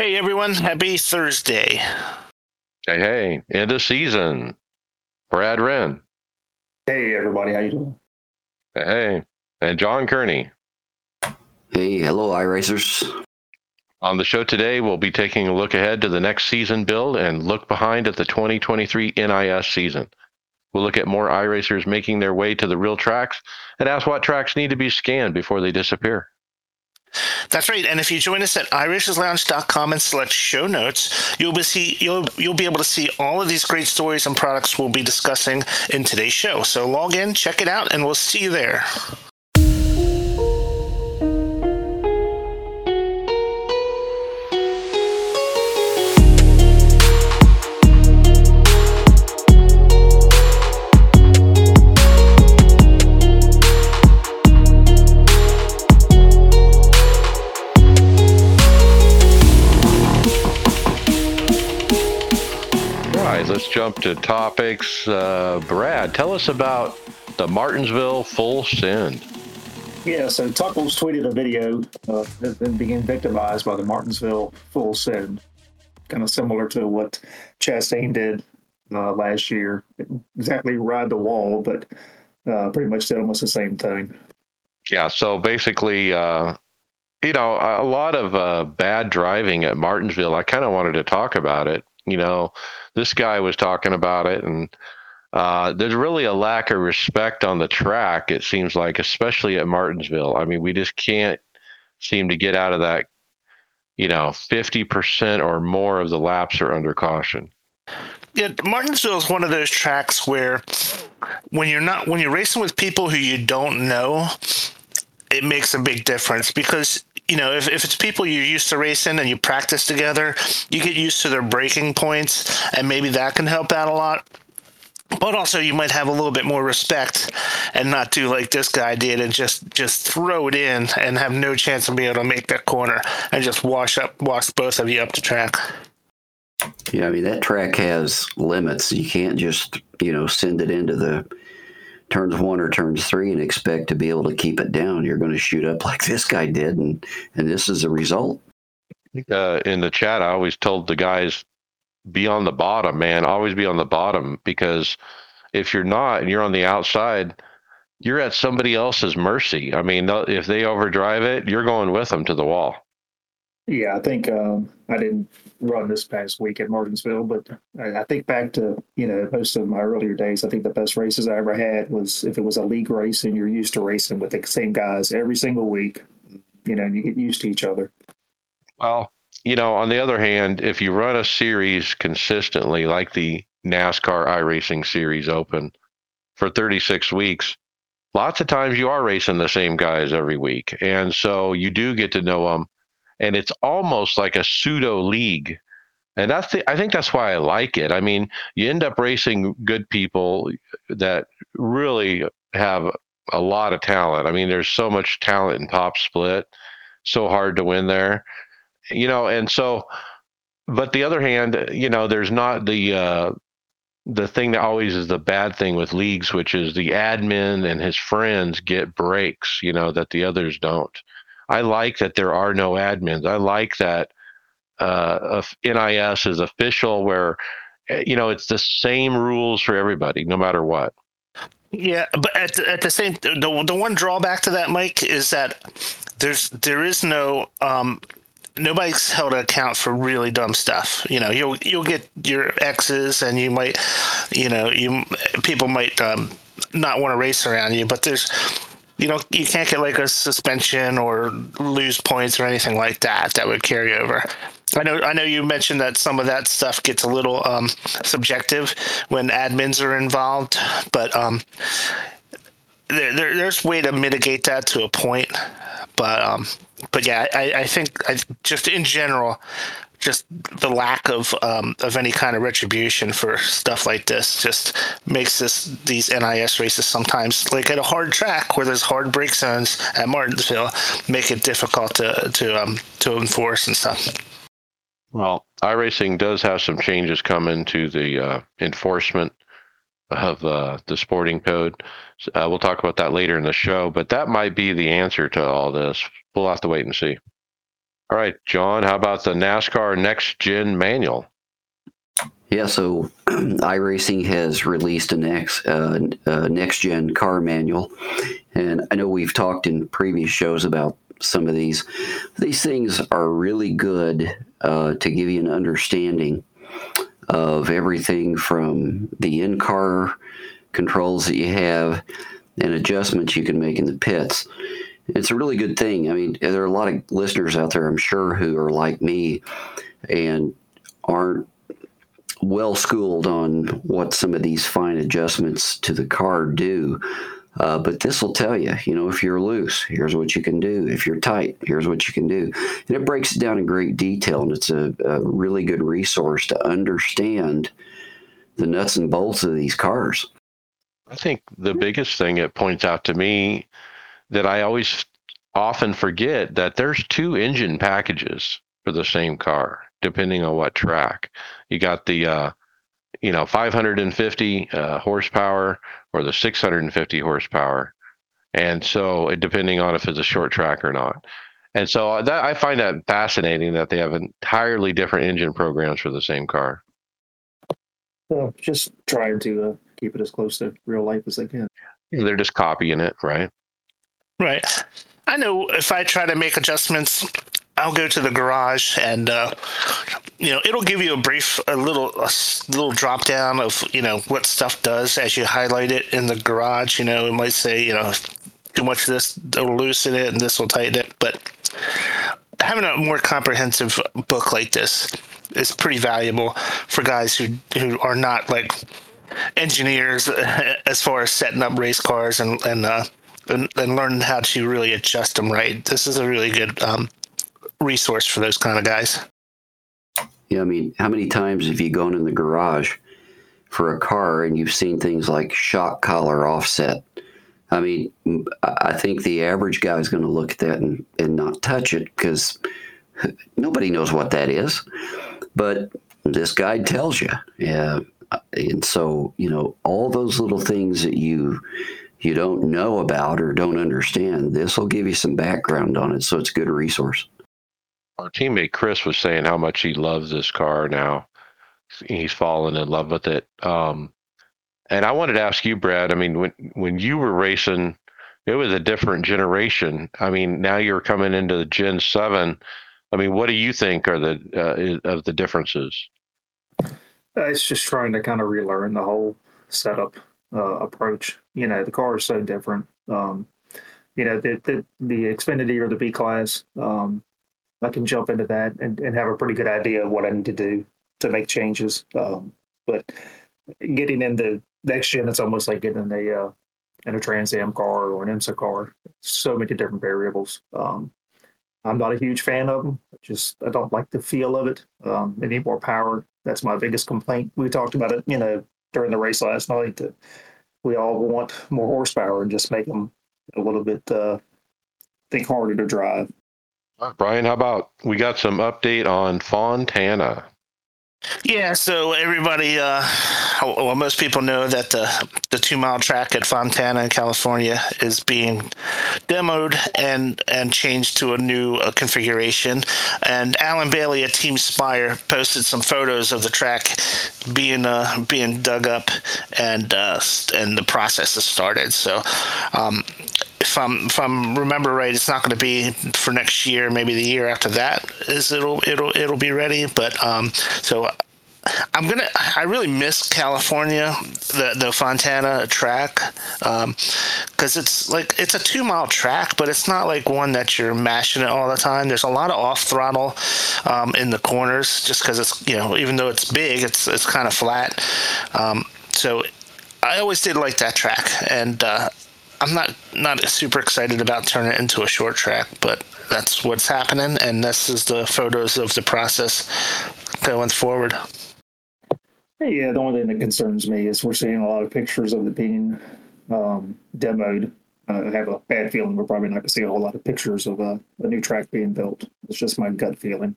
Hey everyone, happy Thursday. Hey, hey, end of season. Brad Wren. Hey everybody, how you doing? Hey, hey. and John Kearney. Hey, hello, iRacers. On the show today, we'll be taking a look ahead to the next season build and look behind at the 2023 NIS season. We'll look at more iRacers making their way to the real tracks and ask what tracks need to be scanned before they disappear. That's right. And if you join us at iRacersLounge.com and select show notes, you'll be see you'll you'll be able to see all of these great stories and products we'll be discussing in today's show. So log in, check it out, and we'll see you there. Jump to topics. Uh, Brad, tell us about the Martinsville full send. Yeah, so Tuckles tweeted a video of them being victimized by the Martinsville full send, kind of similar to what Chastain did uh, last year. Exactly ride the wall, but uh, pretty much did almost the same thing. Yeah, so basically, uh, you know, a lot of uh, bad driving at Martinsville. I kind of wanted to talk about it. You know, this guy was talking about it, and uh, there's really a lack of respect on the track. It seems like, especially at Martinsville. I mean, we just can't seem to get out of that. You know, fifty percent or more of the laps are under caution. Yeah, Martinsville is one of those tracks where when you're not when you're racing with people who you don't know, it makes a big difference because you know, if, if it's people you're used to racing and you practice together, you get used to their braking points, and maybe that can help out a lot. But also, you might have a little bit more respect and not do like this guy did and just just throw it in and have no chance of being able to make that corner and just wash up, wash both of you up the track. Yeah, I mean that track has limits. You can't just you know send it into the turns one or turns three and expect to be able to keep it down. You're going to shoot up like this guy did, and and this is the result. Uh, in the chat, I always told the guys, be on the bottom, man. Always be on the bottom because if you're not and you're on the outside, you're at somebody else's mercy. I mean, if they overdrive it, you're going with them to the wall. Yeah, I think um, I didn't run this past week at Martinsville, but I, I, think back to you know most of my earlier days. I think the best races I ever had was if it was a league race and you're used to racing with the same guys every single week. You know, and you get used to each other. Well, you know, on the other hand, if you run a series consistently, like the NASCAR iRacing Series Open for 36 weeks, lots of times you are racing the same guys every week, and so you do get to know them and it's almost like a pseudo league. And that's the, I think that's why I like it. I mean, you end up racing good people that really have a lot of talent. I mean, there's so much talent in top split, so hard to win there, you know. And so, but the other hand, you know, there's not the uh, the thing that always is the bad thing with leagues, which is the admin and his friends get breaks, you know, that the others don't. I like that there are no admins. I like that uh, NIS is official, where eh, you know it's the same rules for everybody, no matter what. Yeah, but at the, at the same, the the one drawback to that, Mike, is that there's there is no um, nobody's held an account for really dumb stuff. You know, you'll you'll get your exes, and you might, you know, you people might um, not want to race around you, but there's you know you can't get like a suspension or lose points or anything like that that would carry over. I know I know you mentioned that some of that stuff gets a little um, subjective when admins are involved, but um, there, there, there's way to mitigate that to a point. but um, but yeah, I, I think I, just in general, just the lack of um, of any kind of retribution for stuff like this just makes this these NIS races sometimes like at a hard track where there's hard break zones at Martinsville make it difficult to to um, to enforce and stuff. Well, iRacing does have some changes coming to the uh, enforcement of uh, the sporting code. Uh, we'll talk about that later in the show, but that might be the answer to all this. We'll have to wait and see. All right, John, how about the NASCAR Next Gen Manual? Yeah, so iRacing has released a next uh, uh, next gen car manual, and I know we've talked in previous shows about some of these. These things are really good uh, to give you an understanding of everything from the in car controls that you have and adjustments you can make in the pits. It's a really good thing. I mean, there are a lot of listeners out there, I'm sure, who are like me and aren't well schooled on what some of these fine adjustments to the car do. Uh, but this will tell you, you know, if you're loose, here's what you can do. If you're tight, here's what you can do. And it breaks it down in great detail. And it's a, a really good resource to understand the nuts and bolts of these cars. I think the biggest thing it points out to me that I always often forget that there's two engine packages for the same car, depending on what track. You got the, uh, you know, 550 uh, horsepower or the 650 horsepower. And so, depending on if it's a short track or not. And so uh, that I find that fascinating that they have entirely different engine programs for the same car. Well, just trying to uh, keep it as close to real life as they can. They're just copying it, right? Right. I know if I try to make adjustments, I'll go to the garage and uh, you know it'll give you a brief, a little, a little drop down of you know what stuff does as you highlight it in the garage. You know, it might say you know too much of this will loosen it and this will tighten it, but having a more comprehensive book like this is pretty valuable for guys who who are not like engineers as far as setting up race cars and and uh, and, learn how to really adjust them right. This is a really good um, resource for those kind of guys. Yeah, I mean, how many times have you gone in the garage for a car and you've seen things like shock collar offset? I mean, I think the average guy is going to look at that and, and not touch it because nobody knows what that is. But this guide tells you. Yeah. And so, you know, all those little things that you you don't know about or don't understand, this will give you some background on it. So it's a good resource. Our teammate Chris was saying how much he loves this car now. He's fallen in love with it. Um, and I wanted to ask you, Brad. I mean, when when you were racing, it was a different generation. I mean, now you're coming into the Gen Seven. I mean, what do you think are the uh, of the differences? It's just trying to kind of relearn the whole setup uh, approach. You know, the car is so different. Um, you know, the, the, the Xfinity or the B class, um, I can jump into that and, and have a pretty good idea of what I need to do to make changes. Um, but getting into next gen, it's almost like getting in a uh, in a Trans Am car or an IMSA car. So many different variables. Um, I'm not a huge fan of them. Just I don't like the feel of it. Um, they need more power. That's my biggest complaint. We talked about it, you know, during the race last night that we all want more horsepower and just make them a little bit uh, think harder to drive. Brian, how about we got some update on Fontana? Yeah, so everybody, uh, well, most people know that the the two mile track at Fontana, in California, is being demoed and and changed to a new uh, configuration. And Alan Bailey at Team Spire posted some photos of the track being uh, being dug up and uh, and the process has started. So. Um, if I'm if I'm remember right, it's not going to be for next year. Maybe the year after that is it'll it'll it'll be ready. But um, so I'm gonna. I really miss California, the the Fontana track, because um, it's like it's a two mile track, but it's not like one that you're mashing it all the time. There's a lot of off throttle um, in the corners, just because it's you know even though it's big, it's it's kind of flat. Um, so I always did like that track, and uh, I'm not not super excited about turning it into a short track, but that's what's happening, and this is the photos of the process going forward. Yeah, the only thing that concerns me is we're seeing a lot of pictures of the being um, demoed. Uh, I have a bad feeling we're probably not going to see a whole lot of pictures of uh, a new track being built. It's just my gut feeling.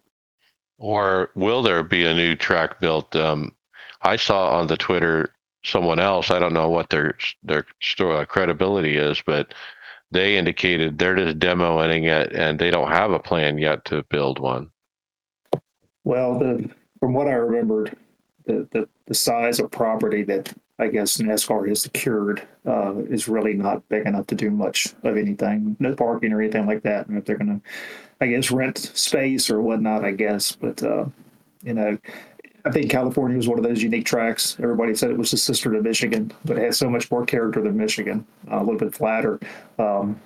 Or will there be a new track built? Um, I saw on the Twitter someone else. I don't know what their their uh, credibility is, but they indicated they're just demoing it and they don't have a plan yet to build one. Well, the from what I remembered, the, the, the size of property that I guess NASCAR has secured uh, is really not big enough to do much of anything. No parking or anything like that. And if they're going to, I guess, rent space or whatnot, I guess. But, uh, you know, I think California was one of those unique tracks. Everybody said it was the sister to Michigan, but it has so much more character than Michigan, uh, a little bit flatter. Um,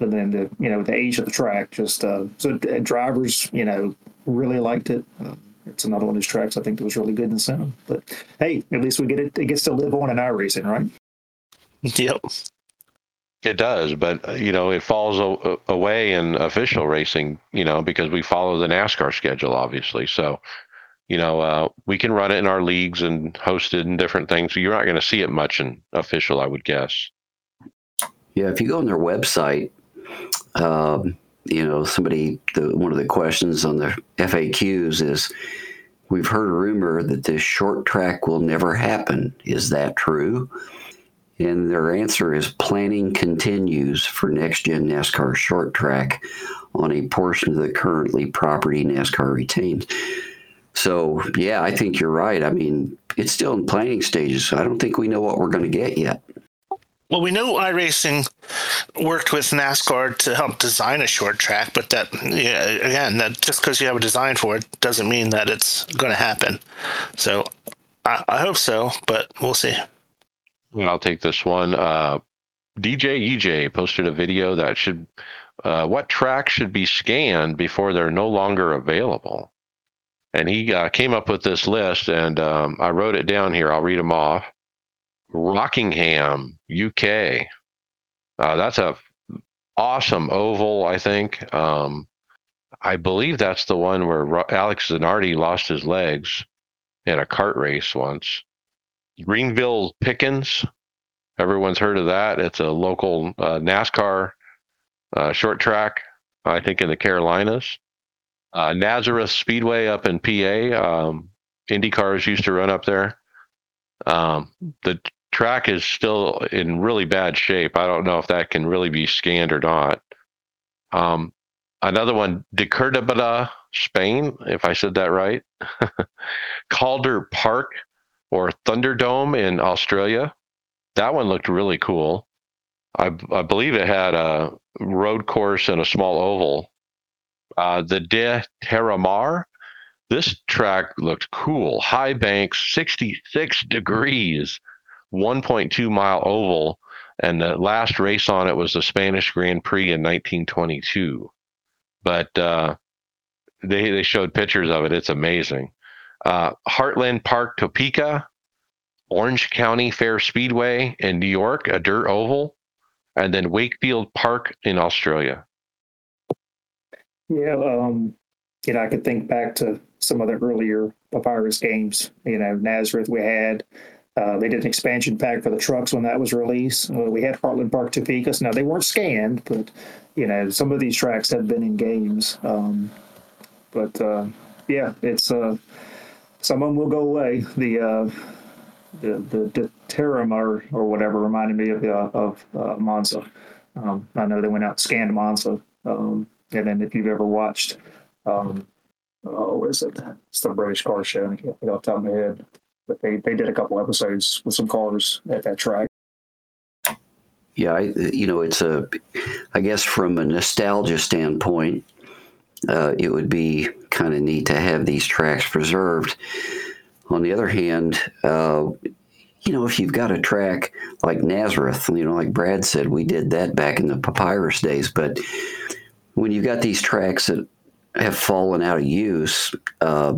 and then the, you know, the age of the track, just, uh, so drivers, you know, really liked it. Uh, it's another one of those tracks I think that was really good in the sound. But hey, at least we get it. It gets to live on in our racing, right? Yep. It does, but uh, you know, it falls a- away in official racing. You know, because we follow the NASCAR schedule, obviously. So, you know, uh, we can run it in our leagues and host it in different things. So you're not going to see it much in official, I would guess. Yeah, if you go on their website, um, you know, somebody, the, one of the questions on the FAQs is we've heard a rumor that this short track will never happen. Is that true? And their answer is planning continues for next gen NASCAR short track on a portion of the currently property NASCAR retains. So, yeah, I think you're right. I mean, it's still in planning stages. I don't think we know what we're going to get yet. Well, we know iRacing worked with NASCAR to help design a short track, but that, yeah, again, that just because you have a design for it doesn't mean that it's going to happen. So I, I, hope so, but we'll see. Well, I'll take this one. Uh, DJ EJ posted a video that should, uh, what tracks should be scanned before they're no longer available? And he uh, came up with this list, and um, I wrote it down here. I'll read them off. Rockingham, UK. Uh, that's a awesome oval, I think. Um, I believe that's the one where Alex Zanardi lost his legs in a cart race once. Greenville Pickens, everyone's heard of that. It's a local uh, NASCAR uh, short track, I think, in the Carolinas. Uh, Nazareth Speedway up in PA. Um, Indy cars used to run up there. Um, the track is still in really bad shape. I don't know if that can really be scanned or not. Um, another one, De Cordoba, Spain, if I said that right. Calder Park or Thunderdome in Australia. That one looked really cool. I, I believe it had a road course and a small oval. Uh, the De Terramar, this track looked cool. High banks, 66 degrees 1.2 mile oval, and the last race on it was the Spanish Grand Prix in 1922. But uh, they they showed pictures of it. It's amazing. Uh, Heartland Park, Topeka, Orange County Fair Speedway in New York, a dirt oval, and then Wakefield Park in Australia. Yeah, um, you know, I could think back to some of the earlier Papyrus games. You know, Nazareth we had, uh, they did an expansion pack for the trucks when that was released. Uh, we had Heartland Park Topeka. Now they weren't scanned, but you know some of these tracks have been in games. Um, but uh, yeah, it's uh, some of them will go away. The uh, the the, the Terum or or whatever reminded me of of Monza. Um, I know they went out and scanned Monza, um, and then if you've ever watched, um, oh, what is it? It's the British Car Show. I can't think off the top of my head but they, they did a couple episodes with some cars at that track. Yeah, I, you know, it's a, I guess from a nostalgia standpoint, uh, it would be kind of neat to have these tracks preserved. On the other hand, uh, you know, if you've got a track like Nazareth, you know, like Brad said, we did that back in the papyrus days. But when you've got these tracks that have fallen out of use, uh,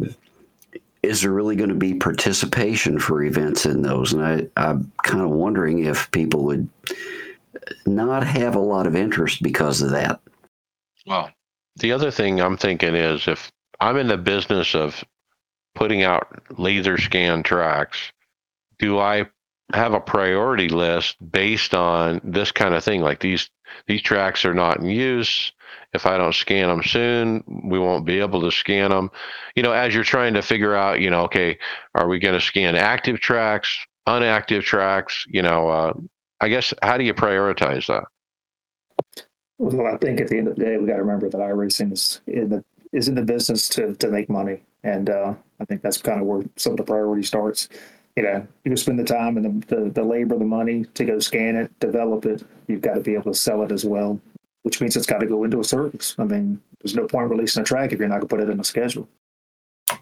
is there really going to be participation for events in those? And I, I'm kind of wondering if people would not have a lot of interest because of that. Well, the other thing I'm thinking is if I'm in the business of putting out laser scan tracks, do I have a priority list based on this kind of thing? Like these these tracks are not in use. If I don't scan them soon, we won't be able to scan them. You know, as you're trying to figure out, you know, okay, are we going to scan active tracks, unactive tracks? You know, uh, I guess how do you prioritize that? Well, I think at the end of the day, we got to remember that iRacing is in the is in the business to to make money, and uh, I think that's kind of where some of the priority starts. You know, you spend the time and the, the, the labor, the money to go scan it, develop it. You've got to be able to sell it as well, which means it's got to go into a service. I mean, there's no point releasing a track if you're not going to put it in a schedule.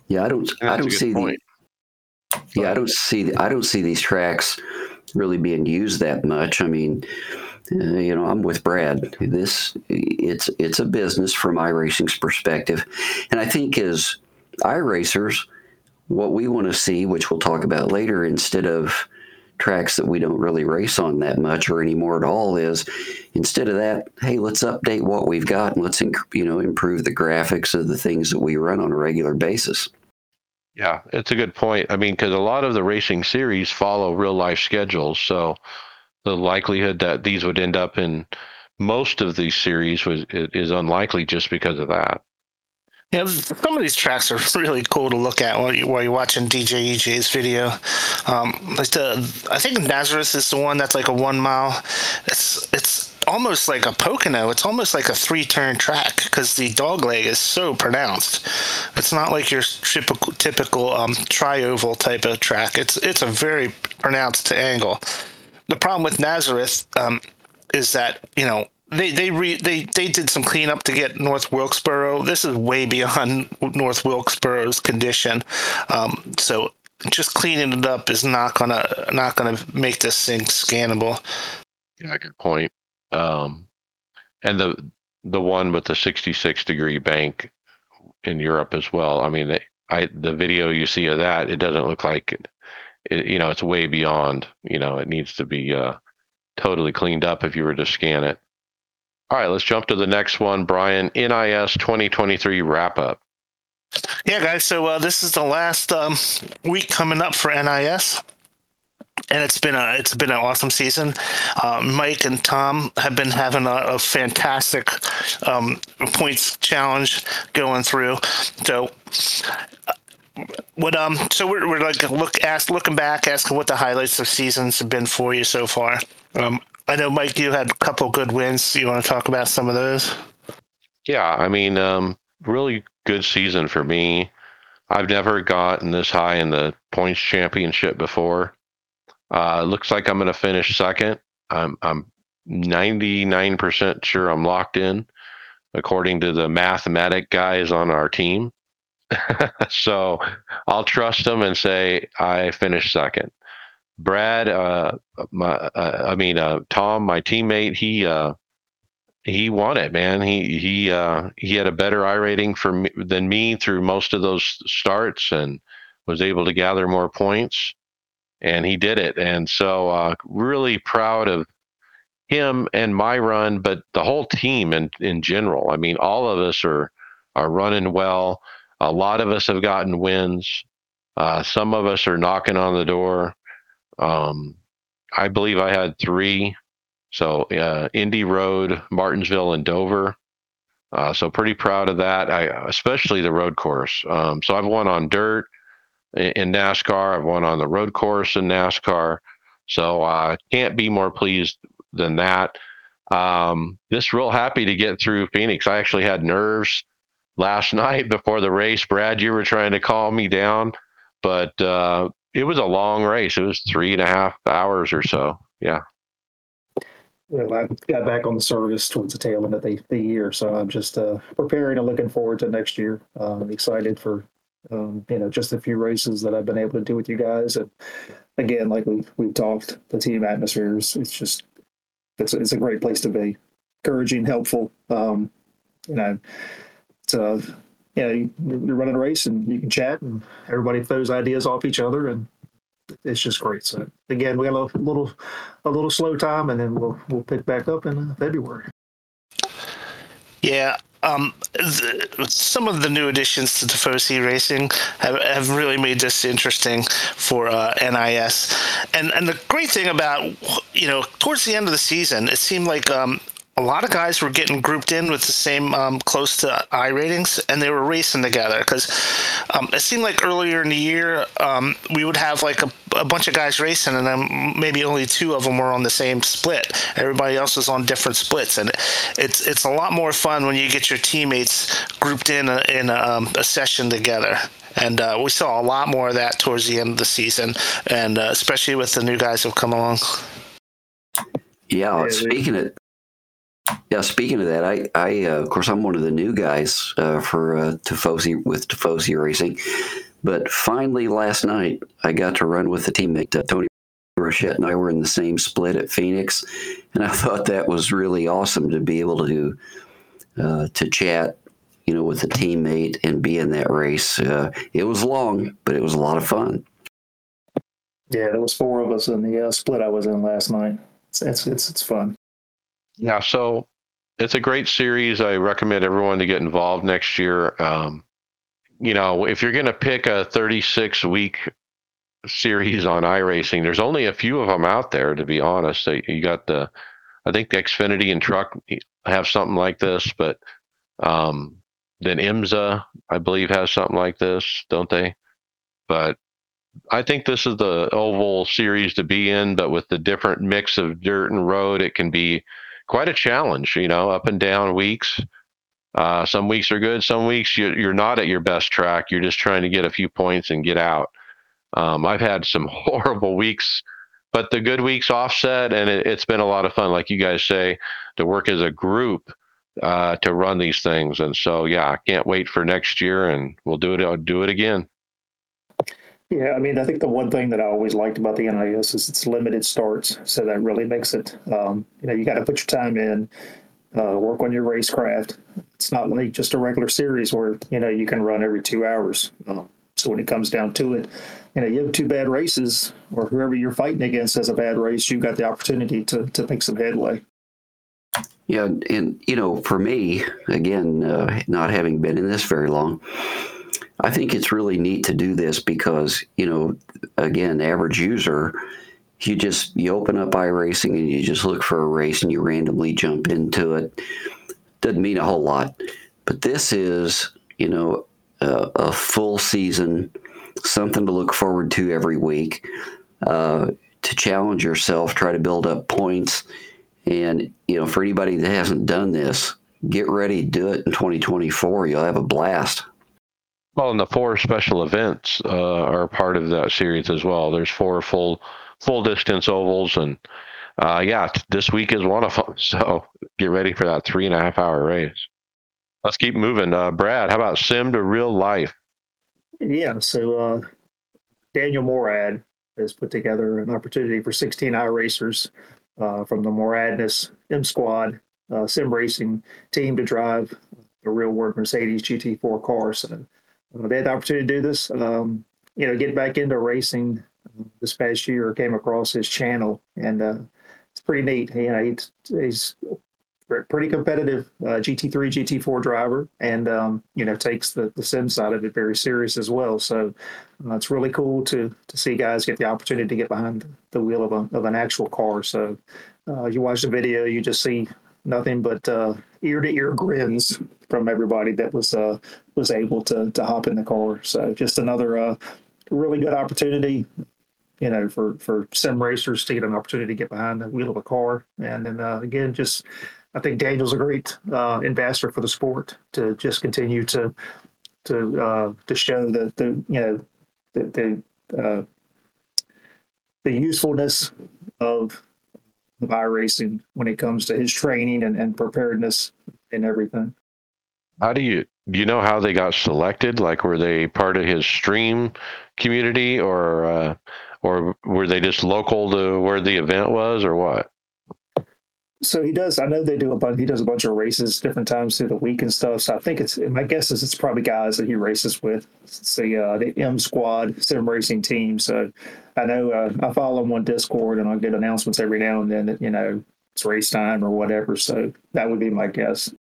Yeah, I don't. I don't see point. the. Yeah, I don't see. I don't see these tracks really being used that much. I mean, uh, you know, I'm with Brad. This it's it's a business from iRacing's perspective, and I think as iRacers, what we want to see, which we'll talk about later, instead of tracks that we don't really race on that much or anymore at all, is instead of that, hey, let's update what we've got and let's you know improve the graphics of the things that we run on a regular basis. Yeah, it's a good point. I mean, because a lot of the racing series follow real life schedules, so the likelihood that these would end up in most of these series was is unlikely just because of that. Yeah, some of these tracks are really cool to look at while, you, while you're watching DJ EJ's video. Um, like the, I think Nazareth is the one that's like a one mile. It's it's almost like a Pocono. It's almost like a three turn track because the dog leg is so pronounced. It's not like your typical typical um, tri-oval type of track. It's it's a very pronounced angle. The problem with Nazareth um, is that you know they they re, they they did some cleanup to get North Wilkesboro. This is way beyond North Wilkesboro's condition. Um, so just cleaning it up is not gonna not gonna make this thing scannable. Yeah, good point. Um, and the the one with the 66 degree bank in Europe as well. I mean, I the video you see of that, it doesn't look like it, it you know, it's way beyond. You know, it needs to be uh, totally cleaned up if you were to scan it. All right, let's jump to the next one, Brian. NIS 2023 wrap up. Yeah, guys. So uh, this is the last um, week coming up for NIS, and it's been a it's been an awesome season. Uh, Mike and Tom have been having a, a fantastic um, points challenge going through. So. what um so we're, we're like look ask looking back asking what the highlights of seasons have been for you so far um I know, Mike, you had a couple good wins. You want to talk about some of those? Yeah, I mean, um, really good season for me. I've never gotten this high in the points championship before. Uh, looks like I'm going to finish second. I'm I'm 99% sure I'm locked in, according to the mathematic guys on our team. so I'll trust them and say I finished second. Brad, uh, my, uh, I mean, uh, Tom, my teammate, he, uh, he won it, man. He, he, uh, he had a better iRating for me, than me through most of those starts and was able to gather more points and he did it. And so, uh, really proud of him and my run, but the whole team in, in general. I mean, all of us are, are running well. A lot of us have gotten wins. Uh, some of us are knocking on the door. Um, I believe I had three. So uh, Indy Road, Martinsville, and Dover. Uh, so pretty proud of that. I especially the road course. Um, so I've won on dirt in, NASCAR. I've won on the road course in NASCAR. So I uh, can't be more pleased than that. Um, just real happy to get through Phoenix. I actually had nerves last night before the race. Brad, you were trying to calm me down, but uh, it was a long race. It was three and a half hours or so. Yeah. Well, I got back on the service towards the tail end of the, the year, so I'm just uh, preparing and looking forward to next year. I'm excited for um, you know just a few races that I've been able to do with you guys, and again, like we we've talked, the team atmosphere is it's just it's it's a great place to be, encouraging, helpful. Um, you know, it's uh, yeah, you're running a race and you can chat and everybody throws ideas off each other and it's just great. So again, we have a little a little slow time, and then we'll we'll pick back up in uh, February. Yeah, um, the, some of the new additions to the Tifosi Racing have, have really made this interesting for uh, NIS. And and the great thing about you know towards the end of the season, it seemed like um, a lot of guys were getting grouped in with the same um, close to iRatings, and they were racing together. Because um, it seemed like earlier in the year um, we would have like a, a, bunch of guys racing, and then maybe only two of them were on the same split. Everybody else was on different splits, and it's it's a lot more fun when you get your teammates grouped in a, in a, um, a session together. And uh, we saw a lot more of that towards the end of the season, and uh, especially with the new guys who've come along. Yeah, speaking of yeah, speaking of that, I, I uh, of course, I'm one of the new guys uh, for uh, Tifosi with Tifosi Racing. But finally, last night, I got to run with a teammate. Uh, Tony Rochette and I were in the same split at Phoenix, and I thought that was really awesome to be able to uh, to chat, you know, with a teammate and be in that race. Uh, it was long, but it was a lot of fun. Yeah, there was four of us in the uh, split I was in last night. It's it's it's, it's fun. Yeah, so it's a great series. I recommend everyone to get involved next year. Um, you know, if you're going to pick a 36 week series on iRacing, there's only a few of them out there, to be honest. You got the, I think the Xfinity and Truck have something like this, but um, then IMSA, I believe, has something like this, don't they? But I think this is the oval series to be in, but with the different mix of dirt and road, it can be quite a challenge, you know, up and down weeks. Uh, some weeks are good. Some weeks you, you're not at your best track. You're just trying to get a few points and get out. Um, I've had some horrible weeks, but the good weeks offset, and it, has been a lot of fun, like you guys say, to work as a group uh, to run these things. And so, yeah, I can't wait for next year, and we'll do it. I'll do it again. Yeah, I mean, I think the one thing that I always liked about the NIS is it's limited starts, so that really makes it. Um, you know, you got to put your time in, uh, work on your racecraft. It's not like just a regular series where you know you can run every two hours. Um, so when it comes down to it, you know, you have two bad races, or whoever you're fighting against has a bad race, you've got the opportunity to to make some headway. Yeah, and you know, for me, again, uh, not having been in this very long I think it's really neat to do this because, you know, again, average user, you just you open up iRacing and you just look for a race and you randomly jump into it. Doesn't mean a whole lot, but this is, you know, a, a full season, something to look forward to every week. Uh, to challenge yourself, try to build up points, and you know, for anybody that hasn't done this, get ready do it in 2024. You'll have a blast. Well, and the four special events uh, are part of that series as well. There's four full full distance ovals, and uh, yeah, this week is one of them. So get ready for that three and a half hour race. Let's keep moving. Uh, Brad, how about sim to real life? Yeah, so uh, Daniel Morad has put together an opportunity for 16 iRacers uh, from the Moradness M Squad uh, sim racing team to drive the real world Mercedes GT4 cars. And uh, they had the opportunity to do this. Um, you know, get back into racing uh, this past year. Came across his channel, and uh, it's pretty neat. You know, he's, he's pretty competitive uh, GT3, GT4 driver, and um, you know takes the, the sim side of it very serious as well. So uh, it's really cool to to see guys get the opportunity to get behind the wheel of a, of an actual car. So uh, you watch the video, you just see nothing but ear to ear grins from everybody that was uh, was able to to hop in the car. So just another uh, really good opportunity, you know, for for sim racers to get an opportunity to get behind the wheel of a car. And then uh, again, just I think Daniel's a great uh, ambassador for the sport to just continue to to uh, to show the the you know the the, uh, the usefulness of of iRacing when it comes to his training and, and preparedness and everything. How do you do you know how they got selected? Like, were they part of his stream community, or uh, or were they just local to where the event was, or what? So he does. I know they do a bunch. He does a bunch of races different times through the week and stuff. So I think it's. My guess is it's probably guys that he races with. It's the uh, the M Squad Sim Racing team. So I know uh, I follow them on Discord, and I'll get announcements every now and then that you know it's race time or whatever. So that would be my guess.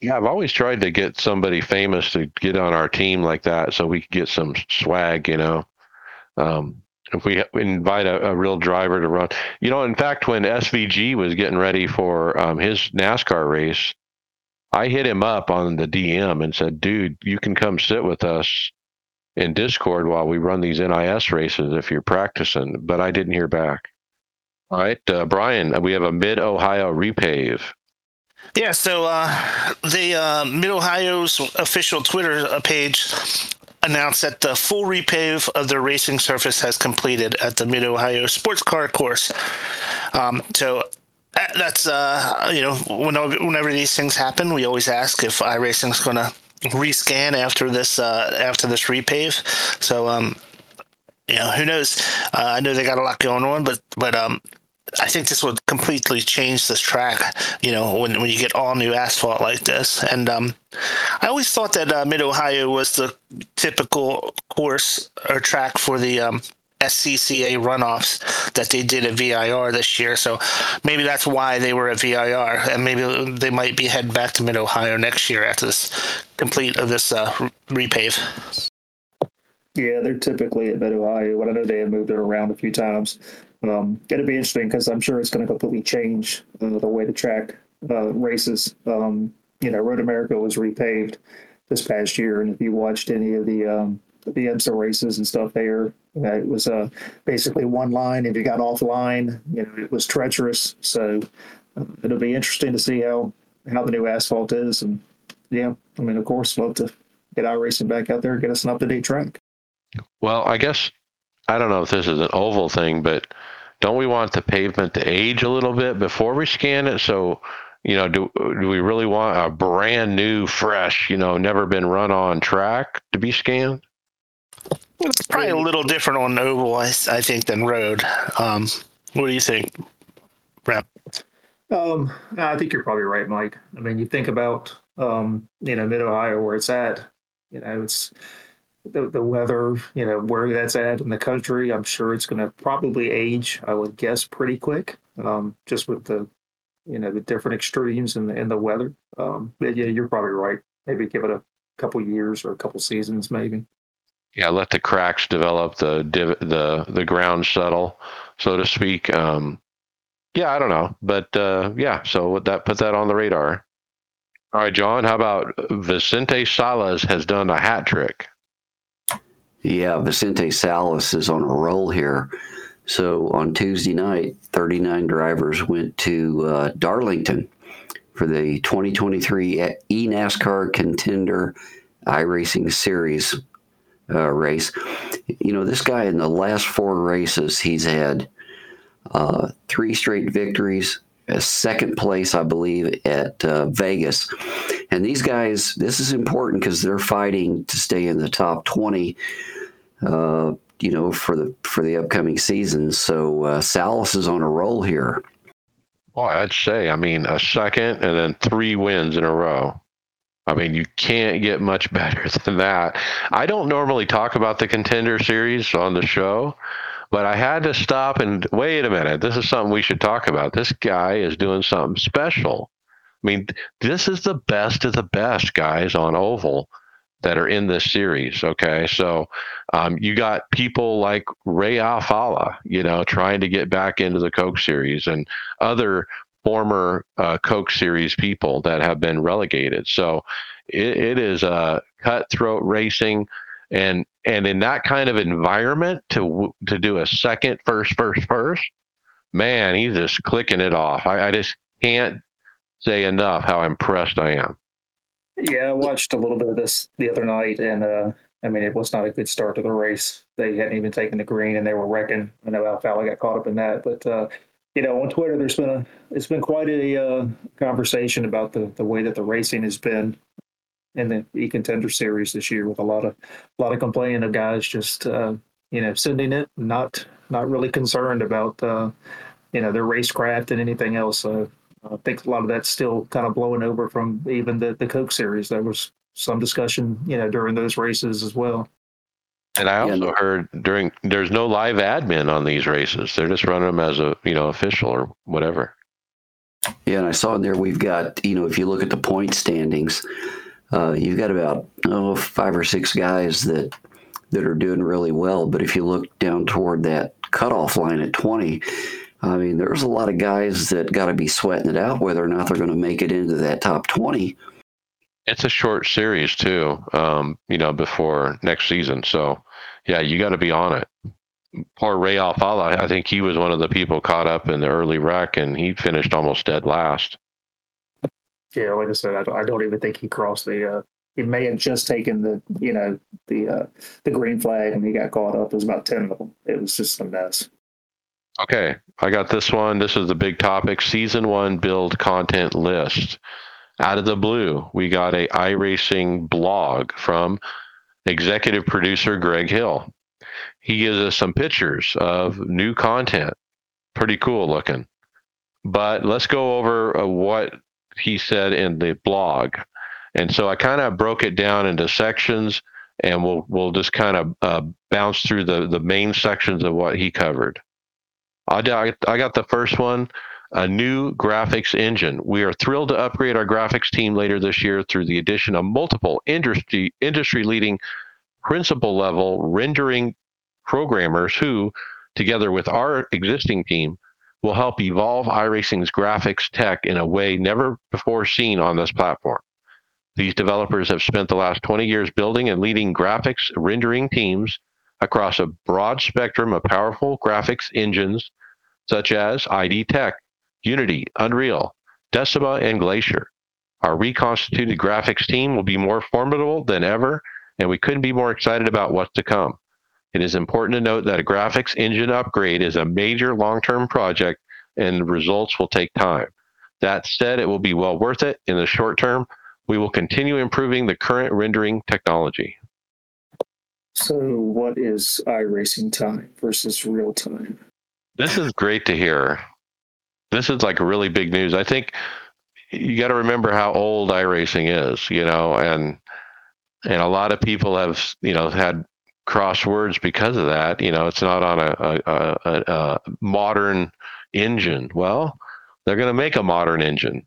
Yeah, I've always tried to get somebody famous to get on our team like that, so we could get some swag. You know, um, if we invite a, a, real driver to run, you know, in fact, when SVG was getting ready for um, his NASCAR race, I hit him up on the DM and said, "Dude, you can come sit with us in Discord while we run these NIS races if you're practicing." But I didn't hear back. All right, uh, Brian, we have a Mid Ohio repave. Yeah, so uh, the uh, Mid Ohio's official Twitter uh, page announced that the full repave of the racing surface has completed at the Mid Ohio Sports Car Course. Um, so uh, that's uh, you know whenever, whenever these things happen, we always ask if iRacing is going to rescan after this uh, after this repave. So um, you know who knows? Uh, I know they got a lot going on, but but um, I think this would completely change this track. You know, when when you get all new asphalt like this, and um, I always thought that uh, Mid Ohio was the typical course or track for the um, SCCA runoffs that they did at VIR this year. So maybe that's why they were at VIR, and maybe they might be heading back to Mid Ohio next year after this complete of this uh, repave. Yeah, they're typically at Mid Ohio, but I know they have moved it around a few times. Um, it'll be interesting because I'm sure it's going to completely change uh, the way the track uh, races. Um, you know, Road America was repaved this past year, and if you watched any of the um, the IMSA races and stuff there, it was uh, basically one line. If you got offline, you know, it was treacherous. So uh, it'll be interesting to see how how the new asphalt is, and yeah, I mean, of course, love to get our racing back out there, get us an up to date track. Well, I guess I don't know if this is an oval thing, but don't we want the pavement to age a little bit before we scan it? So, you know, do do we really want a brand new, fresh, you know, never been run on track to be scanned? It's probably a little different on oval, I, I think, than road. Um, what do you think, Brett? Um, I think you're probably right, Mike. I mean, you think about um, you know, mid Ohio where it's at. You know, it's the, the weather, you know, where that's at in the country, I'm sure it's going to probably age, I would guess, pretty quick, um, just with the, you know, the different extremes in the, in the weather. Um, but yeah, you're probably right. Maybe give it a couple years or a couple seasons, maybe. Yeah, let the cracks develop, the div- the the ground settle, so to speak. Um, yeah, I don't know, but uh, yeah, so that put that on the radar. All right, John, how about Vicente Salas has done a hat trick? Yeah, Vicente Salas is on a roll here. So on Tuesday night, 39 drivers went to uh, Darlington for the 2023 eNASCAR Contender iRacing Series uh, race. You know, this guy in the last four races, he's had uh, three straight victories, second place, I believe, at uh, Vegas. And these guys, this is important because they're fighting to stay in the top 20 uh, you know, for the for the upcoming season. So uh, Salas is on a roll here. Well, I'd say, I mean, a second and then three wins in a row. I mean, you can't get much better than that. I don't normally talk about the contender series on the show, but I had to stop and wait a minute. This is something we should talk about. This guy is doing something special. I mean, this is the best of the best guys on Oval that are in this series. Okay, so um, you got people like Ray Alfalla, you know, trying to get back into the Coke series, and other former uh, Coke series people that have been relegated. So it, it is a cutthroat racing, and and in that kind of environment to to do a second, first, first, first, man, he's just clicking it off. I, I just can't say enough how impressed I am. Yeah, I watched a little bit of this the other night, and uh, I mean, it was not a good start to the race. They hadn't even taken the green, and they were wrecking. I know Alfalla got caught up in that, but uh, you know, on Twitter, there's been a it's been quite a uh, conversation about the the way that the racing has been in the e contender series this year, with a lot of a lot of complaining of guys just uh, you know sending it, not not really concerned about uh, you know their racecraft and anything else. So I think a lot of that's still kind of blowing over from even the, the Coke series. There was some discussion, you know, during those races as well. And I also yeah. heard during there's no live admin on these races. They're just running them as a you know official or whatever. Yeah, and I saw in there we've got you know if you look at the point standings, uh, you've got about oh five or six guys that that are doing really well. But if you look down toward that cutoff line at twenty, I mean there's a lot of guys that got to be sweating it out whether or not they're going to make it into that top twenty. It's a short series too, um, you know, before next season. So yeah, you got to be on it. Poor Ray Alcala, I think he was one of the people caught up in the early wreck, and he finished almost dead last. Yeah, like I said, I don't, I don't even think he crossed the. Uh, he may have just taken the, you know, the uh, the green flag, and he got caught up. There's about ten of them. It was just a mess. Okay, I got this one. This is the big topic: season one build content list. Out of the blue, we got a iRacing blog from executive producer Greg Hill. He gives us some pictures of new content. Pretty cool looking. But let's go over uh, what he said in the blog. And so I kind of broke it down into sections and we'll we'll just kind of uh, bounce through the the main sections of what he covered. I, I got the first one a new graphics engine. We are thrilled to upgrade our graphics team later this year through the addition of multiple industry industry leading principal level rendering programmers who, together with our existing team, will help evolve iRacing's graphics tech in a way never before seen on this platform. These developers have spent the last 20 years building and leading graphics rendering teams across a broad spectrum of powerful graphics engines such as ID Tech, Unity, Unreal, Decima, and Glacier. Our reconstituted graphics team will be more formidable than ever, and we couldn't be more excited about what's to come. It is important to note that a graphics engine upgrade is a major long term project, and the results will take time. That said, it will be well worth it in the short term. We will continue improving the current rendering technology. So, what is iRacing time versus real time? This is great to hear this is like really big news. I think you got to remember how old iRacing is, you know, and and a lot of people have, you know, had crosswords because of that. You know, it's not on a, a, a, a modern engine. Well, they're going to make a modern engine.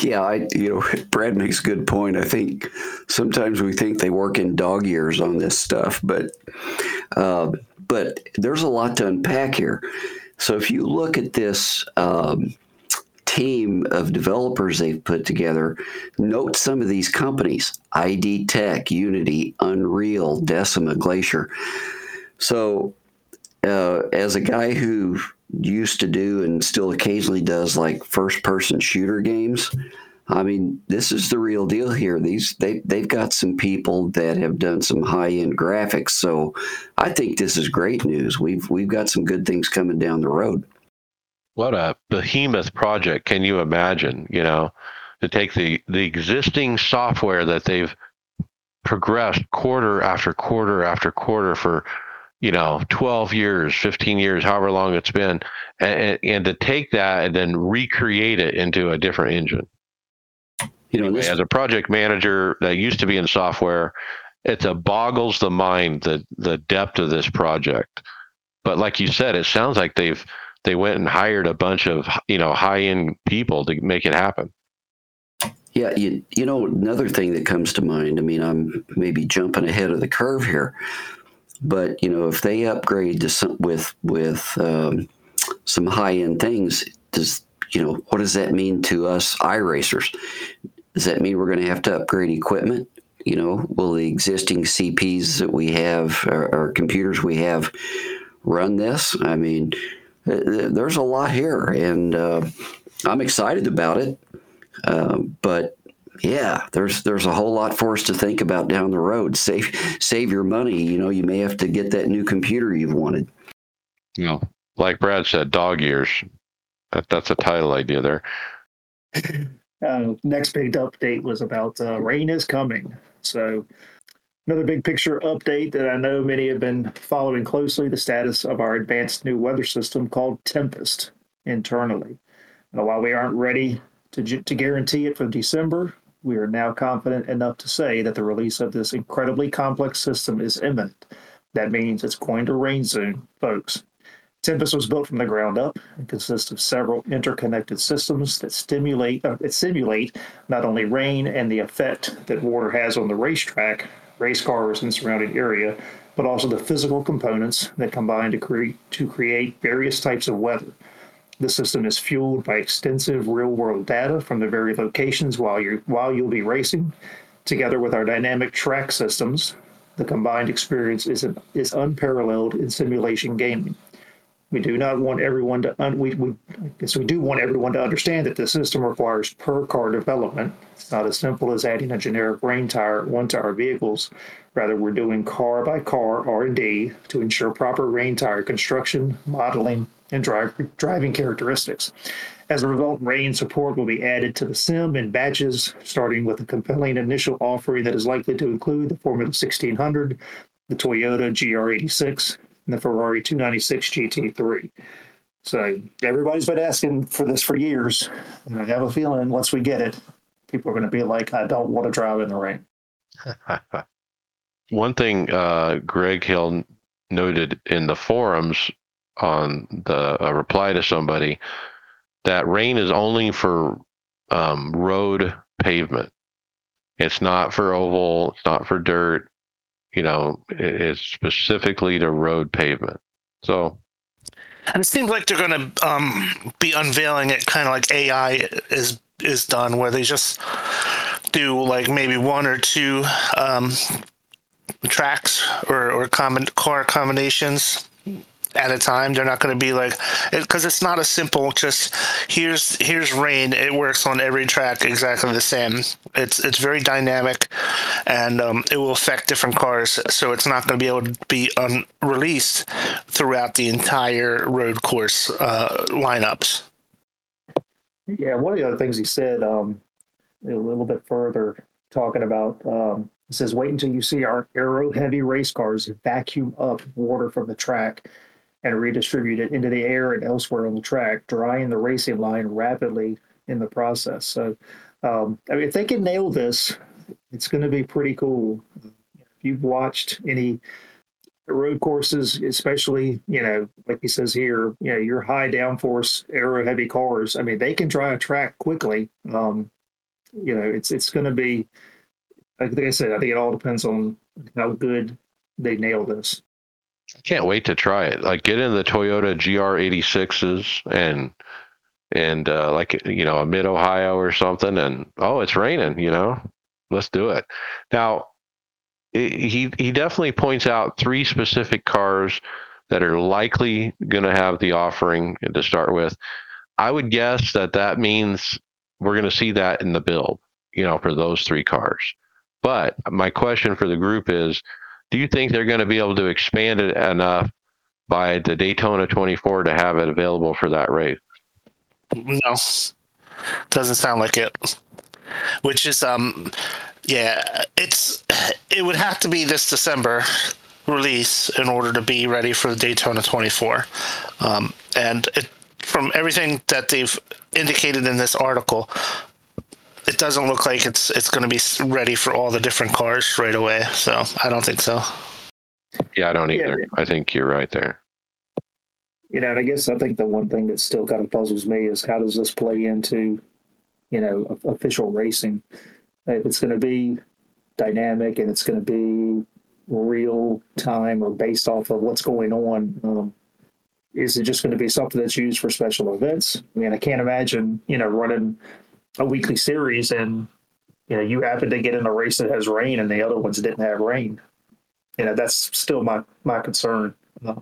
Yeah, I you know Brad makes a good point. I think sometimes we think they work in dog years on this stuff, but uh, but there's a lot to unpack here. So if you look at this um, team of developers they've put together, note some of these companies ID Tech, Unity, Unreal, Decima, Glacier. So uh, as a guy who used to do and still occasionally does like first person shooter games, I mean, this is the real deal here. These they they've got some people that have done some high end graphics, so I think this is great news. We've we've got some good things coming down the road. What a behemoth project! Can you imagine? You know, to take the the existing software that they've progressed quarter after quarter after quarter for you know 12 years 15 years however long it's been and, and to take that and then recreate it into a different engine you know, this, as a project manager that used to be in software, it boggles the mind the the depth of this project. But like you said, it sounds like they've they went and hired a bunch of you know high end people to make it happen. Yeah, you you know another thing that comes to mind. I mean, I'm maybe jumping ahead of the curve here, but you know if they upgrade to some with with um, some high end things, does you know what does that mean to us iRacers? Does that mean we're going to have to upgrade equipment? You know, will the existing CPs that we have or, or computers we have run this? I mean, there's a lot here, and uh, I'm excited about it. Uh, but yeah, there's there's a whole lot for us to think about down the road. Save save your money. You know, you may have to get that new computer you've wanted. You know, like Brad said, dog years. That, that's a title idea there. uh, next big update was about uh, rain is coming. So, another big picture update that I know many have been following closely the status of our advanced new weather system called Tempest internally. Now, while we aren't ready to, to guarantee it for December, we are now confident enough to say that the release of this incredibly complex system is imminent. That means it's going to rain soon, folks. Tempest was built from the ground up and consists of several interconnected systems that stimulate uh, that simulate not only rain and the effect that water has on the racetrack, race cars, and surrounding area, but also the physical components that combine to create to create various types of weather. The system is fueled by extensive real-world data from the very locations while you while you'll be racing. Together with our dynamic track systems, the combined experience is, is unparalleled in simulation gaming. We do not want everyone to un, we, we I guess we do want everyone to understand that the system requires per car development. It's not as simple as adding a generic rain tire onto our vehicles. Rather, we're doing car by car R&D to ensure proper rain tire construction, modeling, and drive, driving characteristics. As a result, rain support will be added to the sim in batches, starting with a compelling initial offering that is likely to include the Formula 1600, the Toyota GR86, the Ferrari 296 GT3. So everybody's been asking for this for years, and I have a feeling once we get it, people are going to be like, "I don't want to drive in the rain." One thing uh, Greg Hill noted in the forums on the reply to somebody that rain is only for um, road pavement. It's not for oval. It's not for dirt. You know, it, it's specifically to road pavement. So, and it seems like they're going to um, be unveiling it, kind of like AI is is done, where they just do like maybe one or two um, tracks or or common car combinations at a time. They're not going to be like because it, it's not a simple just here's here's rain. It works on every track exactly the same. It's it's very dynamic, and um, it will affect different cars. So it's not going to be able to be um, released throughout the entire road course uh, lineups. Yeah, one of the other things he said um, a little bit further, talking about um, he says, wait until you see our aero heavy race cars vacuum up water from the track and redistribute it into the air and elsewhere on the track, drying the racing line rapidly in the process. So, um, I mean, if they can nail this, it's going to be pretty cool. If you've watched any road courses, especially, you know, like he says here, you know, your high downforce aero heavy cars, I mean, they can dry a track quickly. Um, you know, it's it's going to be, like I said, I think it all depends on how good they nail this. I can't wait to try it. Like get in the Toyota GR86s and and uh, like you know a mid Ohio or something, and oh, it's raining. You know, let's do it. Now, he he definitely points out three specific cars that are likely going to have the offering to start with. I would guess that that means we're going to see that in the build. You know, for those three cars. But my question for the group is do you think they're going to be able to expand it enough by the Daytona 24 to have it available for that race? No, doesn't sound like it. Which is, um, yeah, it's it would have to be this December release in order to be ready for the Daytona 24. Um, and it, from everything that they've indicated in this article, it doesn't look like it's it's going to be ready for all the different cars right away. So I don't think so. Yeah, I don't either. Yeah. I think you're right there. You know, and I guess I think the one thing that still kind of puzzles me is how does this play into, you know, official racing? If it's going to be dynamic and it's going to be real time or based off of what's going on, um, is it just going to be something that's used for special events? I mean, I can't imagine, you know, running a weekly series and you know you happen to get in a race that has rain and the other ones didn't have rain you know that's still my my concern uh,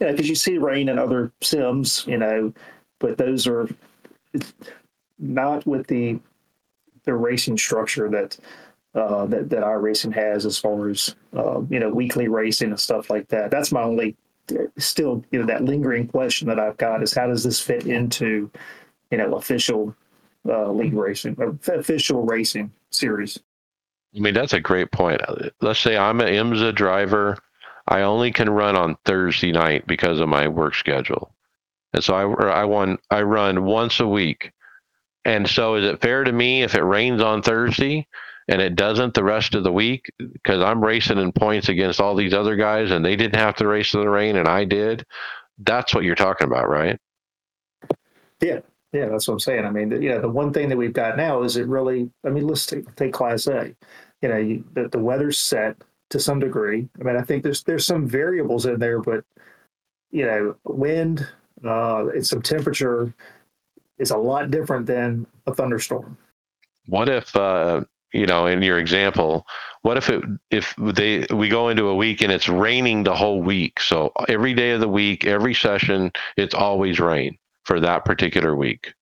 you know because you see rain in other sims you know but those are not with the the racing structure that uh, that that iRacing has as far as uh, you know weekly racing and stuff like that. That's my only still you know that lingering question that I've got is how does this fit into you know official uh, league racing, official racing series. I mean, that's a great point. Let's say I'm an IMSA driver. I only can run on Thursday night because of my work schedule. and so I I won I run once a week. And so is it fair to me if it rains on Thursday and it doesn't the rest of the week because I'm racing in points against all these other guys and they didn't have to race in the rain and I did? That's what you're talking about, right? Yeah, yeah, that's what I'm saying. I mean, you know, the one thing that we've got now is it really. I mean, let's take, take Class A. You know, you, the, the weather's set to some degree. I mean, I think there's there's some variables in there, but you know, wind, uh, and some temperature is a lot different than a thunderstorm. What if, uh, you know, in your example, what if it if they we go into a week and it's raining the whole week? So every day of the week, every session, it's always rain for that particular week.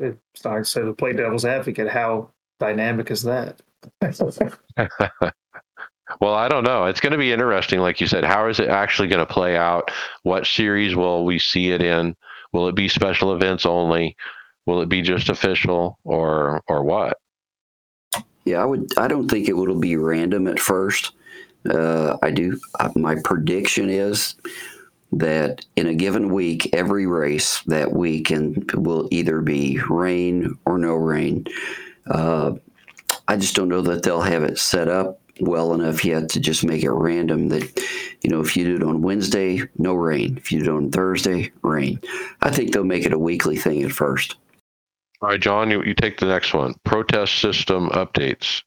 It's not so to play devil's advocate. How dynamic is that? well, I don't know. It's going to be interesting, like you said. How is it actually going to play out? What series will we see it in? Will it be special events only? Will it be just official, or or what? Yeah, I would. I don't think it will be random at first. Uh, I do. Uh, my prediction is that in a given week, every race that week and will either be rain or no rain. Uh, I just don't know that they'll have it set up well enough yet to just make it random that, you know, if you do it on Wednesday, no rain. If you do it on Thursday, rain. I think they'll make it a weekly thing at first. All right, John, you, you take the next one. Protest system updates.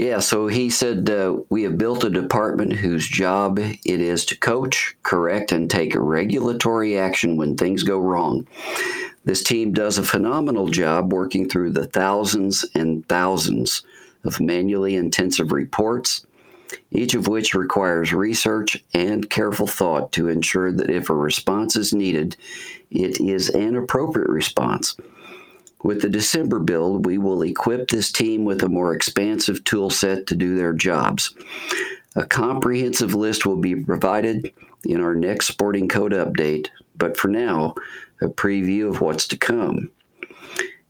Yeah, so he said uh, we have built a department whose job it is to coach, correct, and take regulatory action when things go wrong. This team does a phenomenal job working through the thousands and thousands of manually intensive reports, each of which requires research and careful thought to ensure that if a response is needed, it is an appropriate response. With the December build, we will equip this team with a more expansive tool set to do their jobs. A comprehensive list will be provided in our next sporting code update, but for now, a preview of what's to come.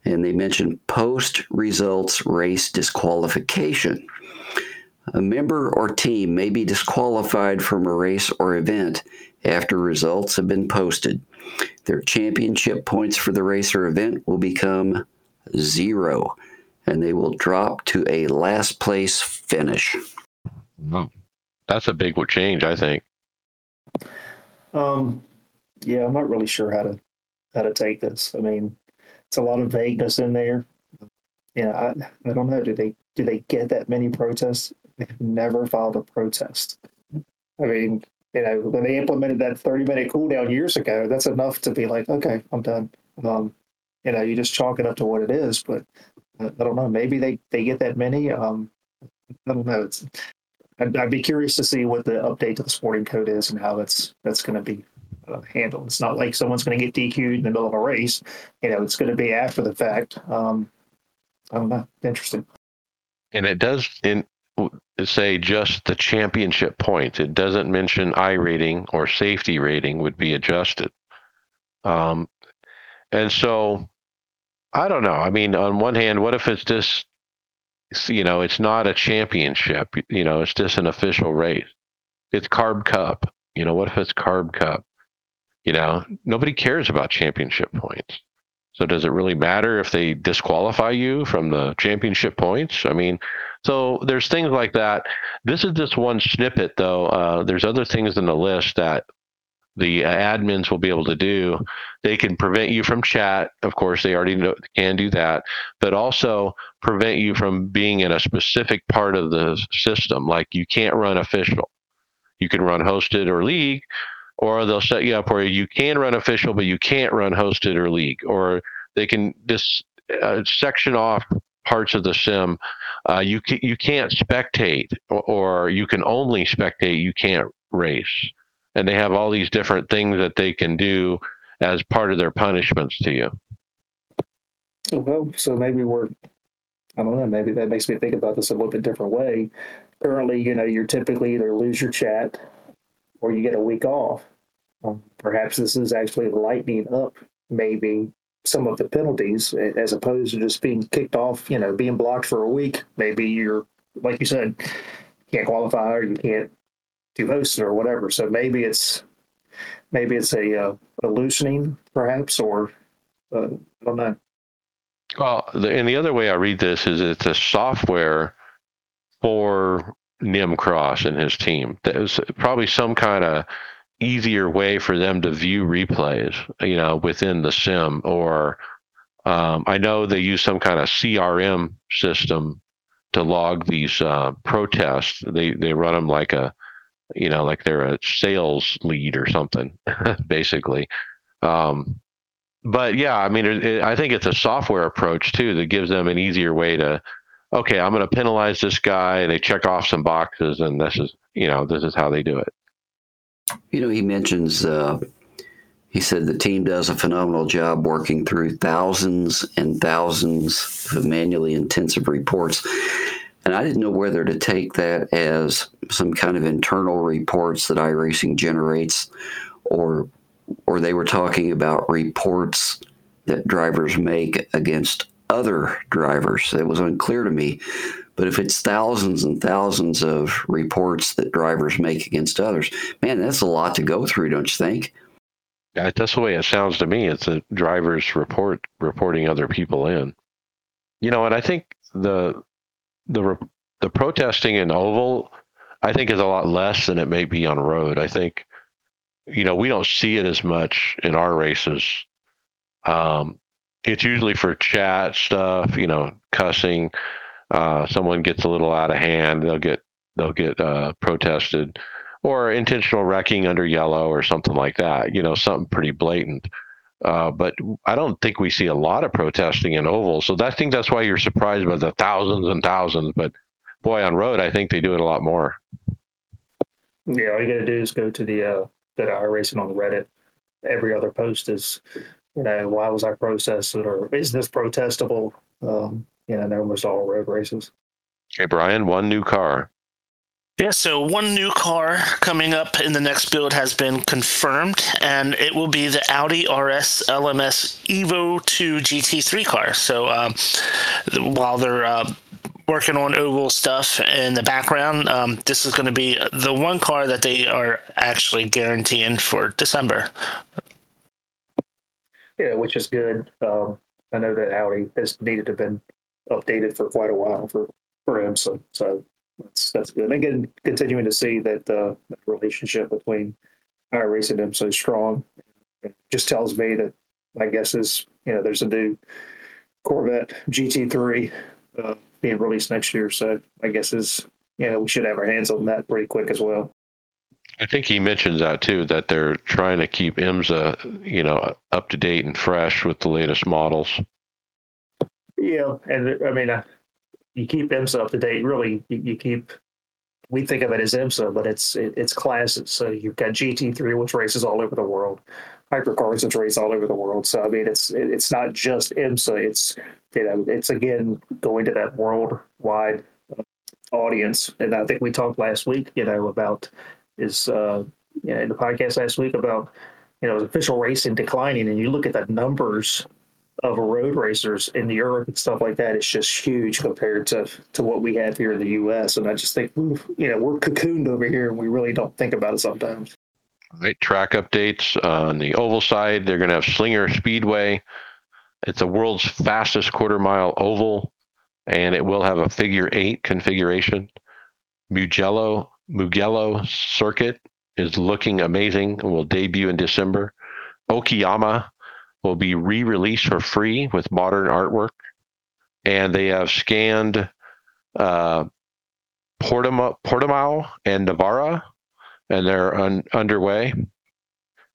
And they mentioned post results race disqualification. A member or team may be disqualified from a race or event after results have been posted. Their championship points for the race or event will become zero, and they will drop to a last place finish. Wow. That's a big change, I think. Um, yeah, I'm not really sure how to how to take this. I mean, it's a lot of vagueness in there. Yeah, I, I don't know. Do they do they get that many protests? They've never filed a protest. I mean, you know, when they implemented that 30 minute cooldown years ago, that's enough to be like, okay, I'm done. Um, you know, you just chalk it up to what it is, but I, I don't know. Maybe they, they get that many. Um, I don't know. It's, I'd, I'd, be curious to see what the update to the sporting code is and how that's, that's going to be uh, handled. It's not like someone's going to get DQ'd in the middle of a race. You know, it's going to be after the fact. Um, I don't know. Interesting. And it does in say just the championship points. It doesn't mention iRating or safety rating would be adjusted. Um, and so I don't know. I mean, on one hand, what if it's just, you know, it's not a championship, you know, it's just an official race. It's Carb Cup. You know, what if it's Carb Cup? You know, nobody cares about championship points. So does it really matter if they disqualify you from the championship points? I mean, so there's things like that. This is just one snippet, though. Uh, there's other things in the list that the admins will be able to do. They can prevent you from chat. Of course, they already know, can do that, but also prevent you from being in a specific part of the system. Like you can't run official. You can run hosted or league, or they'll set you up where you can run official, but you can't run hosted or league, or they can just uh, section off parts of the sim. Uh, you you can't spectate, or, or you can only spectate. You can't race, and they have all these different things that they can do as part of their punishments to you. Well, so maybe we're I don't know, maybe that makes me think about this a little bit different way. Currently, you know, you're typically either lose your chat or you get a week off. Um, perhaps this is actually lightening up maybe some of the penalties as opposed to just being kicked off, you know, being blocked for a week. Maybe you're, like you said, can't qualify or you can't do hosting or whatever. So maybe it's maybe it's a, uh, a loosening, perhaps, or uh, I don't know. Well, the, and the other way I read this is it's a software for Nim Cross and his team. There's probably some kind of easier way for them to view replays, you know, within the sim. Or um, I know they use some kind of CRM system to log these uh, protests. They they run them like a, you know, like they're a sales lead or something, basically. Um, but yeah, I mean, it, it, I think it's a software approach too that gives them an easier way to, okay, I'm going to penalize this guy. They check off some boxes, and this is, you know, this is how they do it. You know, he mentions. Uh, he said the team does a phenomenal job working through thousands and thousands of manually intensive reports. And I didn't know whether to take that as some kind of internal reports that iRacing generates or or they were talking about reports that drivers make against other drivers. It was unclear to me. But if it's thousands and thousands of reports that drivers make against others, man, that's a lot to go through, don't you think? That's the way it sounds to me. It's a driver's report reporting other people in. You know, and I think the the the protesting in oval, I think, is a lot less than it may be on road. I think you know, we don't see it as much in our races. Um, it's usually for chat stuff, you know, cussing. Uh, someone gets a little out of hand, they'll get they'll get uh, protested, or intentional wrecking under yellow or something like that. You know, something pretty blatant. Uh, but I don't think we see a lot of protesting in oval. So I think that's why you're surprised by the thousands and thousands. But boy, on road, I think they do it a lot more. Yeah, all you got to do is go to the uh, that are racing on Reddit. Every other post is, you know, why was I protested or is this protestable? Um, you know, almost all road races. Hey, Brian, one new car. Yeah, so one new car coming up in the next build has been confirmed, and it will be the Audi RS LMS Evo 2 GT3 car. So um, while they're uh, working on oval stuff in the background. Um, this is going to be the one car that they are actually guaranteeing for December. Yeah, which is good. Um, I know that Audi has needed to have been updated for quite a while for for him, so so that's that's good. And again, continuing to see that uh, the relationship between iRacing and IMSA so strong, it just tells me that my guess is you know there's a new Corvette GT3 uh, being released next year. So I guess is you know we should have our hands on that pretty quick as well. I think he mentions that too, that they're trying to keep IMSA, you know, up to date and fresh with the latest models. Yeah, and I mean, uh, you keep IMSA up to date. Really, you, you, keep. We think of it as IMSA, but it's it, it's classes. So you've got GT3, which races all over the world hypercars which race all over the world. So I mean, it's it's not just IMSA. It's you know, it's again going to that worldwide uh, audience. And I think we talked last week, you know, about is uh, you know in the podcast last week about you know official racing declining, and you look at the numbers of road racers in Europe and stuff like that, it's just huge compared to to what we have here in the U.S. And I just think you know we're cocooned over here, and we really don't think about it sometimes. Right, track updates on the oval side. They're going to have Slinger Speedway. It's the world's fastest quarter mile oval, and it will have a figure eight configuration. Mugello Mugello Circuit is looking amazing and will debut in December. Okayama will be re-released for free with modern artwork, and they have scanned uh, Portimao and Navarra and they're un- underway.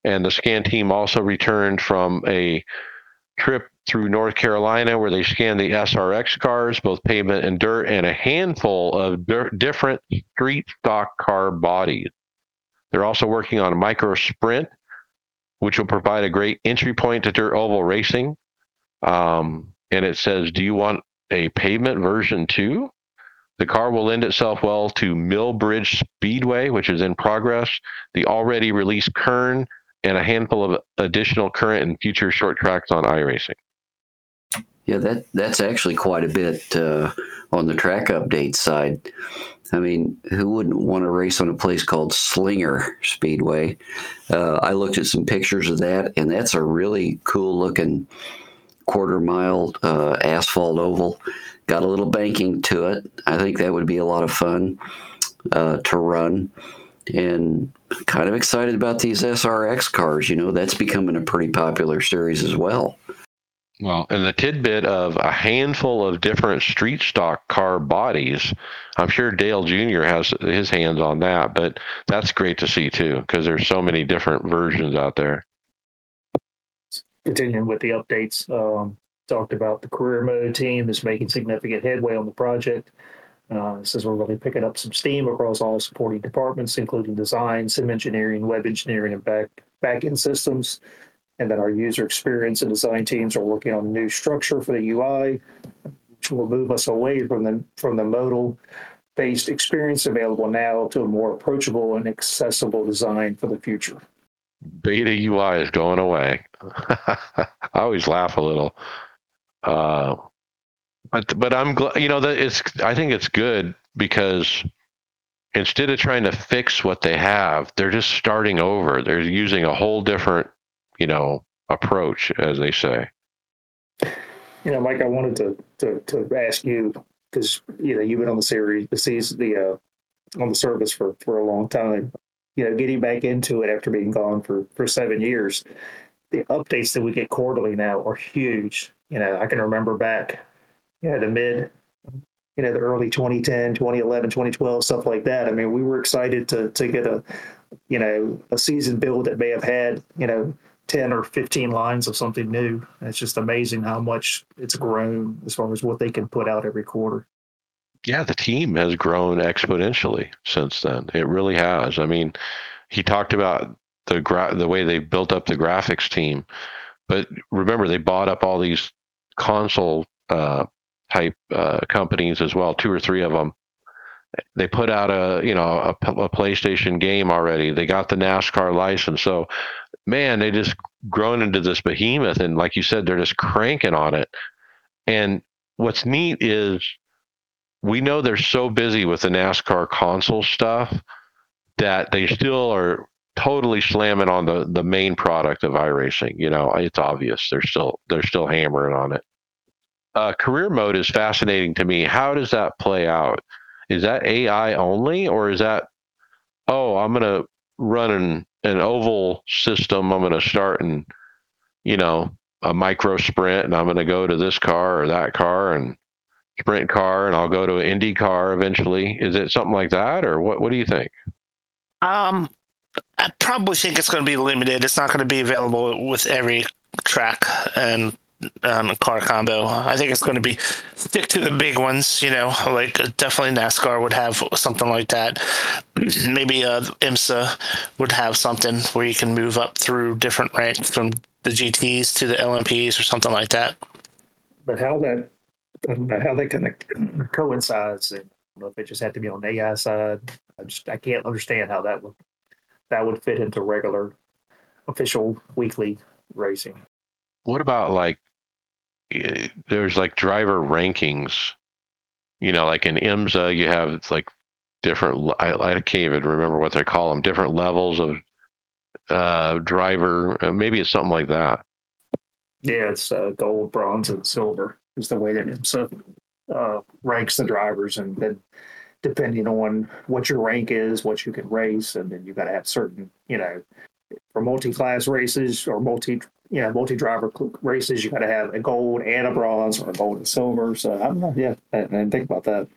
And the scan team also returned from a trip through North Carolina where they scanned the SRX cars, both pavement and dirt, and a handful of dirt, different street stock car bodies. They're also working on a micro sprint, which will provide a great entry point to dirt oval racing. Um, and it says, Do you want a pavement version too? The car will lend itself well to Millbridge Speedway, which is in progress, the already released Kern, and a handful of additional current and future short tracks on iRacing. Yeah, that that's actually quite a bit uh, on the track update side. I mean, who wouldn't want to race on a place called Slinger Speedway? Uh, I looked at some pictures of that, and that's a really cool looking quarter mile uh, asphalt oval. Got a little banking to it. I think that would be a lot of fun uh, to run. And kind of excited about these SRX cars. You know, that's becoming a pretty popular series as well. Well, and the tidbit of a handful of different street stock car bodies, I'm sure Dale Jr. has his hands on that, but that's great to see too because there's so many different versions out there. Continuing with the updates, um, talked about the career mode team is making significant headway on the project. Uh, says we're really picking up some steam across all supporting departments, including design, sim engineering, web engineering, and back back end systems and that our user experience and design teams are working on a new structure for the UI, which will move us away from the from the modal based experience available now to a more approachable and accessible design for the future. Beta UI is going away. I always laugh a little. Uh, but but I'm glad you know that it's I think it's good because instead of trying to fix what they have, they're just starting over. They're using a whole different you know, approach, as they say. You know, Mike, I wanted to to, to ask you because you know you've been on the series, the season, the uh, on the service for for a long time. You know, getting back into it after being gone for for seven years, the updates that we get quarterly now are huge. You know, I can remember back, you know, the mid, you know, the early 2010, 2011, 2012, stuff like that. I mean, we were excited to to get a, you know, a season build that may have had, you know, 10 or 15 lines of something new. And it's just amazing how much it's grown as far as what they can put out every quarter. Yeah, the team has grown exponentially since then. It really has. I mean, he talked about the gra- the way they built up the graphics team, but remember they bought up all these console uh, type uh, companies as well, two or three of them. They put out a you know a, a PlayStation game already. They got the NASCAR license, so man, they just grown into this behemoth. And like you said, they're just cranking on it. And what's neat is we know they're so busy with the NASCAR console stuff that they still are totally slamming on the the main product of iRacing. You know, it's obvious they're still they're still hammering on it. Uh, career mode is fascinating to me. How does that play out? Is that AI only, or is that oh, I'm gonna run an an oval system. I'm to start in, you know, a micro sprint, and I'm to go to this car or that car and sprint car, and I'll go to an Indy car eventually. Is it something like that, or what? What do you think? Um, I probably think it's going to be limited. It's not going to be available with every track and um, car combo. I think it's going to be stick to the big ones. You know, like definitely NASCAR would have something like that. Maybe uh, IMSA would have something where you can move up through different ranks from the GTS to the LMPs or something like that. But how that how that kind of coincides, I don't know if it just had to be on the AI side. I just I can't understand how that would that would fit into regular official weekly racing. What about like there's like driver rankings? You know, like in IMSA, you have like different. I, I can't even remember what they call them. Different levels of uh, driver. Uh, maybe it's something like that. Yeah, it's uh, gold, bronze, and silver is the way that IMSA uh, ranks the drivers, and then depending on what your rank is, what you can race, and then you've got to have certain, you know, for multi-class races or multi you know, multi-driver races, you got to have a gold and a bronze or a gold and silver. So I don't know. Yeah, I, I didn't think about that.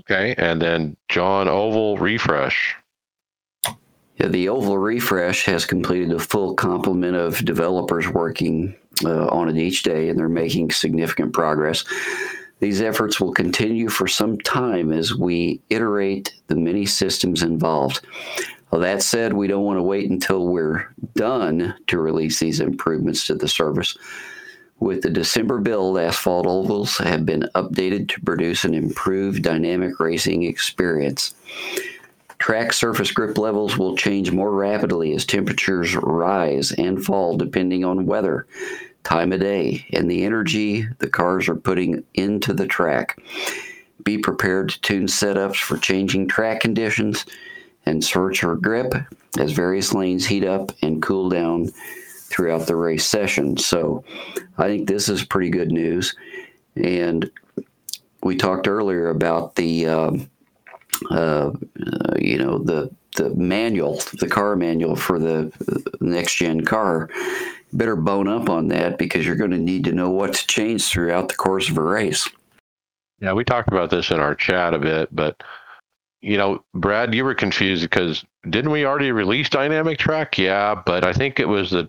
Okay, and then John Oval refresh. Yeah, the Oval refresh has completed a full complement of developers working uh, on it each day, and they're making significant progress. These efforts will continue for some time as we iterate the many systems involved. That said, we don't want to wait until we're done to release these improvements to the service. With the December build, asphalt ovals have been updated to produce an improved dynamic racing experience. Track surface grip levels will change more rapidly as temperatures rise and fall depending on weather. time of day and the energy the cars are putting into the track. Be prepared to tune setups for changing track conditions and search for grip as various lanes heat up and cool down throughout the race session. So I think this is pretty good news. And we talked earlier about the, um, uh, uh, you know, the the manual, the car manual for the next gen car. Better bone up on that because you're going to need to know what to change throughout the course of a race. Yeah, we talked about this in our chat a bit, but you know, Brad, you were confused because didn't we already release Dynamic Track? Yeah, but I think it was the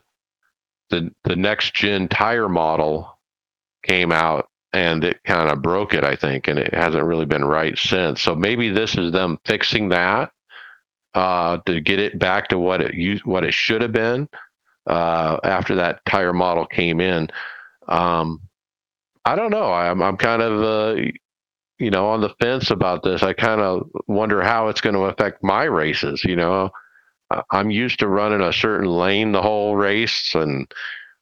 the the next gen tire model came out and it kind of broke it, I think, and it hasn't really been right since. So maybe this is them fixing that uh, to get it back to what it used, what it should have been uh, after that tire model came in. Um, I don't know. I'm I'm kind of uh, you know on the fence about this. I kind of wonder how it's going to affect my races. You know, I'm used to running a certain lane the whole race, and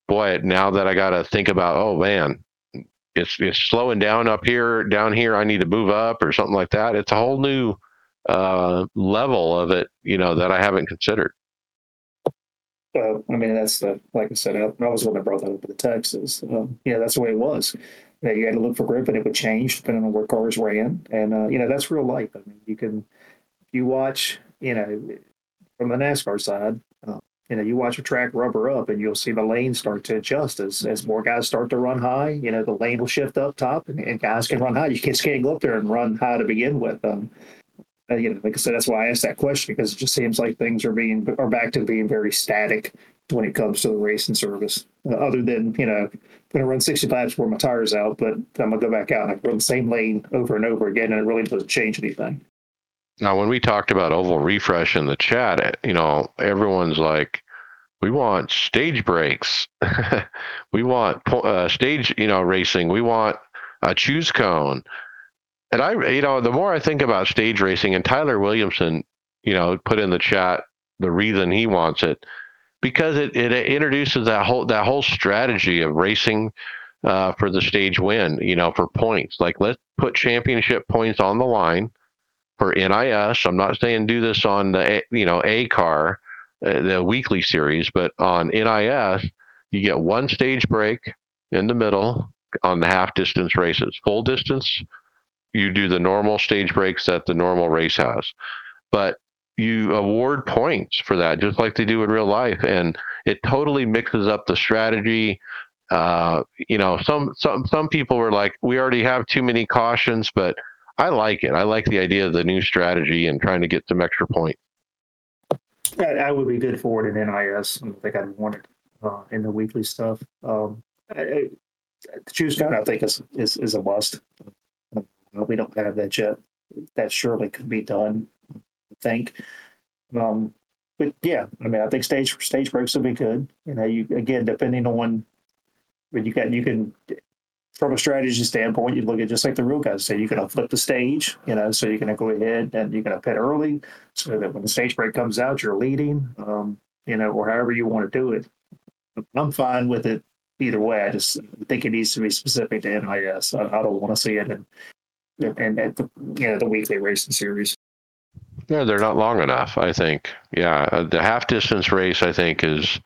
boy, now that I got to think about, oh man, it's it's slowing down up here, down here. I need to move up or something like that. It's a whole new uh, level of it, you know, that I haven't considered. Uh, I mean, that's the like I said. I, I was the one that brought that up in the text. Is um, yeah, that's the way it was. You, you had to look for grip, and it would change depending on where cars ran, and uh, you know that's real life. I mean, you can you watch, you know, from the NASCAR side, uh, you know, you watch a track rubber up and you'll see the lane start to adjust as, as more guys start to run high. You know, the lane will shift up top and, and guys can run high. You just can't go up there and run high to begin with. Um, uh, you know, like I said, that's why I asked that question because it just seems like things are being are back to being very static when it comes to the racing service. Uh, other than you know, gonna run 60 laps before my tires out, but I'm gonna go back out and I run the same lane over and over again, and it really doesn't change anything. Now, when we talked about oval refresh in the chat, you know, everyone's like, we want stage breaks. we want uh, stage, you know, racing. We want a choose cone. And I, you know, the more I think about stage racing, and Tyler Williamson, you know, put in the chat the reason he wants it because it, it introduces that whole that whole strategy of racing uh, for the stage win. You know, for points. Like let's put championship points on the line for NIS. I'm not saying do this on the you know A car, uh, the weekly series, but on NIS you get one stage break in the middle on the half distance races. Full distance, you do the normal stage breaks that the normal race has, but you award points for that, just like they do in real life, and it totally mixes up the strategy. Uh, you know, some some some people were like, we already have too many cautions, but I like it. I like the idea of the new strategy and trying to get some extra points. I, would be good for it in NIS. I don't think I'd want it uh, in the weekly stuff. Um, I, I, the choose cone, I think, is, is, is a must. Uh, we don't have that yet. That surely could be done, think. Um, but yeah, I mean, I think stage stage breaks will be good. You know, you again, depending on when you got you can from a strategy standpoint, you look at just like the real guys say, you're going to flip the stage, you know, so you're going to go ahead and you're going to pit early so that when the stage break comes out, you're leading, um, you know, or however you want to do it. I'm fine with it either way. I just think it needs to be specific to NIS. I, I don't want to see it in, in, in the, you know, the weekly racing series. Yeah, they're not long enough, I think. Yeah, uh, the half distance race, I think, is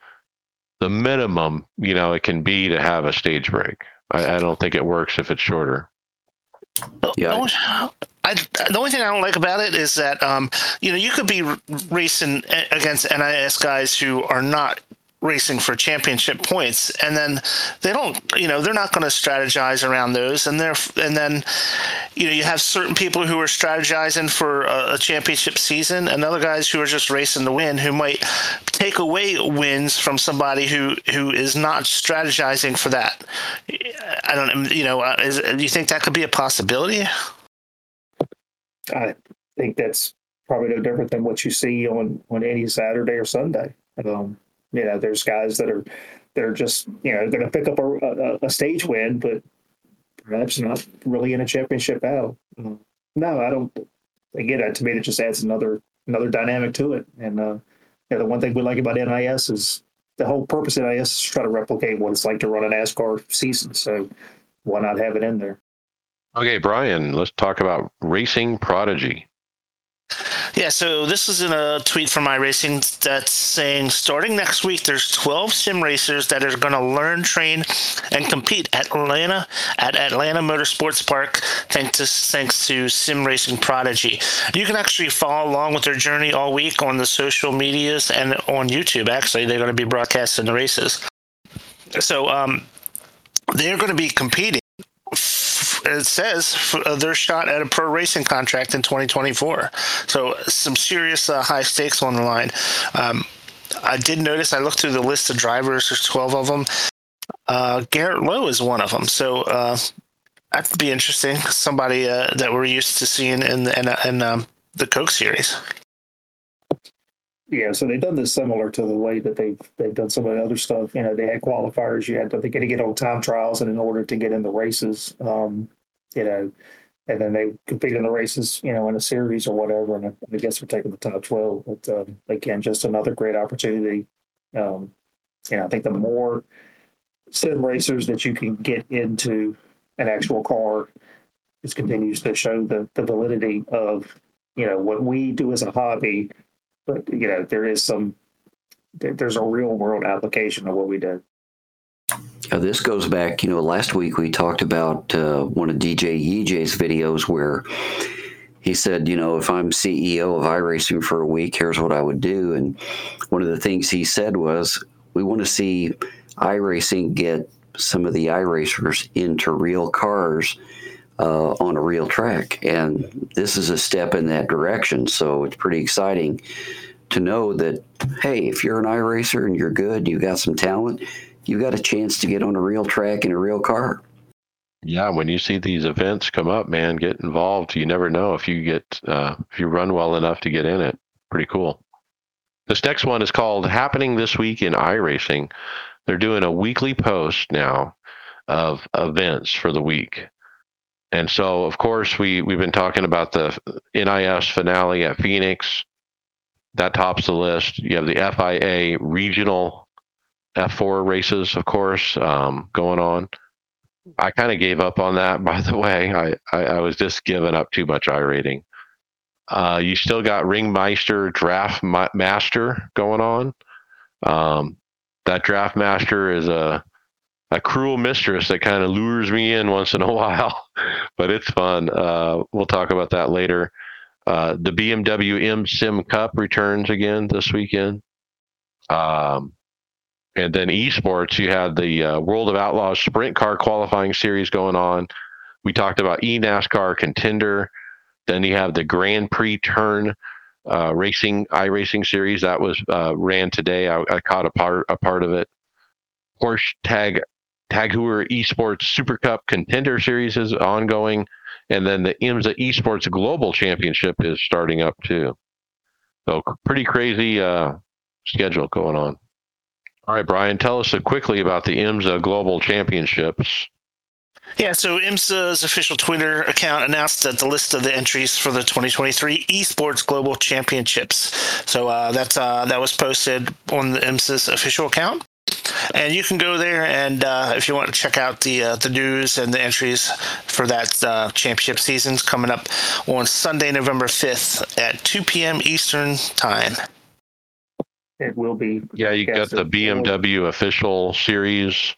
the minimum, you know, it can be to have a stage break. I, I don't think it works if it's shorter. Yeah. I, the only thing I don't like about it is that um, you know you could be racing against NIS guys who are not racing for championship points. And then they don't you know they're not going to strategize around those. And they're and then you know you have certain people who are strategizing for a, a, championship season and other guys who are just racing to win who might take away wins from somebody who who is not strategizing for that. I don't you know uh, is, do you think that could be a possibility? I think that's probably no different than what you see on on any saturday or sunday. Um, you know, there's guys that are they're just you know going to pick up a, a, a, stage win, but perhaps not really in a championship battle. Uh, no, I don't. Again, to me, it just adds another another dynamic to it. And uh, yeah, the one thing we like about NIS is the whole purpose of NIS is to try to replicate what it's like to run an NASCAR season. So why not have it in there? Okay, Brian, let's talk about Racing Prodigy. Yeah, so this is in a tweet from iRacing that's saying starting next week, there's 12 sim racers that are going to learn, train, and compete at Atlanta at Atlanta Motorsports Park, thanks to thanks to Sim Racing Prodigy. You can actually follow along with their journey all week on the social medias and on YouTube. Actually, they're going to be broadcasting the races. So um, they're going to be competing it says uh, their shot at a pro racing contract in 2024. So some serious uh, high stakes on the line. Um, I did notice. I looked through the list of drivers. There's 12 of them. Uh, Garrett Lowe is one of them. So uh, that'd be interesting. Somebody uh, that we're used to seeing in the, in, in um, the Coke series. Yeah, so they've done this similar to the way that they've they've done some of the other stuff. You know, they had qualifiers. You had to they got to get on time trials, and in order to get in the races, um, you know, and then they compete in the races, you know, in a series or whatever. And I guess we're taking the top twelve. But um, again, just another great opportunity. Um, you know, I think the more sim racers that you can get into an actual car, just continues to show the the validity of you know what we do as a hobby but you know there is some there's a real world application of what we did. Uh, this goes back, you know, last week we talked about uh, one of DJ EJ's videos where he said, you know, if I'm CEO of iRacing for a week, here's what I would do. And one of the things he said was, we want to see iRacing get some of the iRacers into real cars uh, on a real track. And this is a step in that direction. So it's pretty exciting to know that, hey, if you're an iRacer and you're good, you've got some talent, you've got a chance to get on a real track in a real car. Yeah, when you see these events come up, man, get involved. You never know if you get uh, if you run well enough to get in it. Pretty cool. This next one is called "Happening This Week in iRacing." They're doing a weekly post now of events for the week. And so, of course, we we've been talking about the NIS finale at Phoenix. That tops the list. You have the FIA regional F4 races, of course, um, going on. I kind of gave up on that, by the way. I, I, I was just giving up too much iRating. Uh, you still got Ringmeister Draft Master going on. Um, that Draft Master is a a cruel mistress that kind of lures me in once in a while, but it's fun. Uh, we'll talk about that later. Uh, the BMW M Sim Cup returns again this weekend. Um, and then esports, you had the uh, World of Outlaws Sprint Car qualifying series going on. We talked about eNASCAR Contender. Then you have the Grand Prix Turn uh, Racing iRacing series that was uh, ran today. I, I, caught a part a part of it. Porsche Tag Tag Heuer Esports Super Cup Contender Series is ongoing, and then the IMSA Esports Global Championship is starting up too. So pretty crazy uh, schedule going on. All right, Brian, tell us quickly about the IMSA Global Championships. Yeah, so IMSA's official Twitter account announced that the list of the entries for the 2023 Esports Global Championships. So uh, that's uh, that was posted on the IMSA's official account and you can go there and uh, if you want to check out the uh, the news and the entries for that uh, championship season's coming up on Sunday, November fifth at two p.m. Eastern time. It will be. Yeah, you got the BMW official series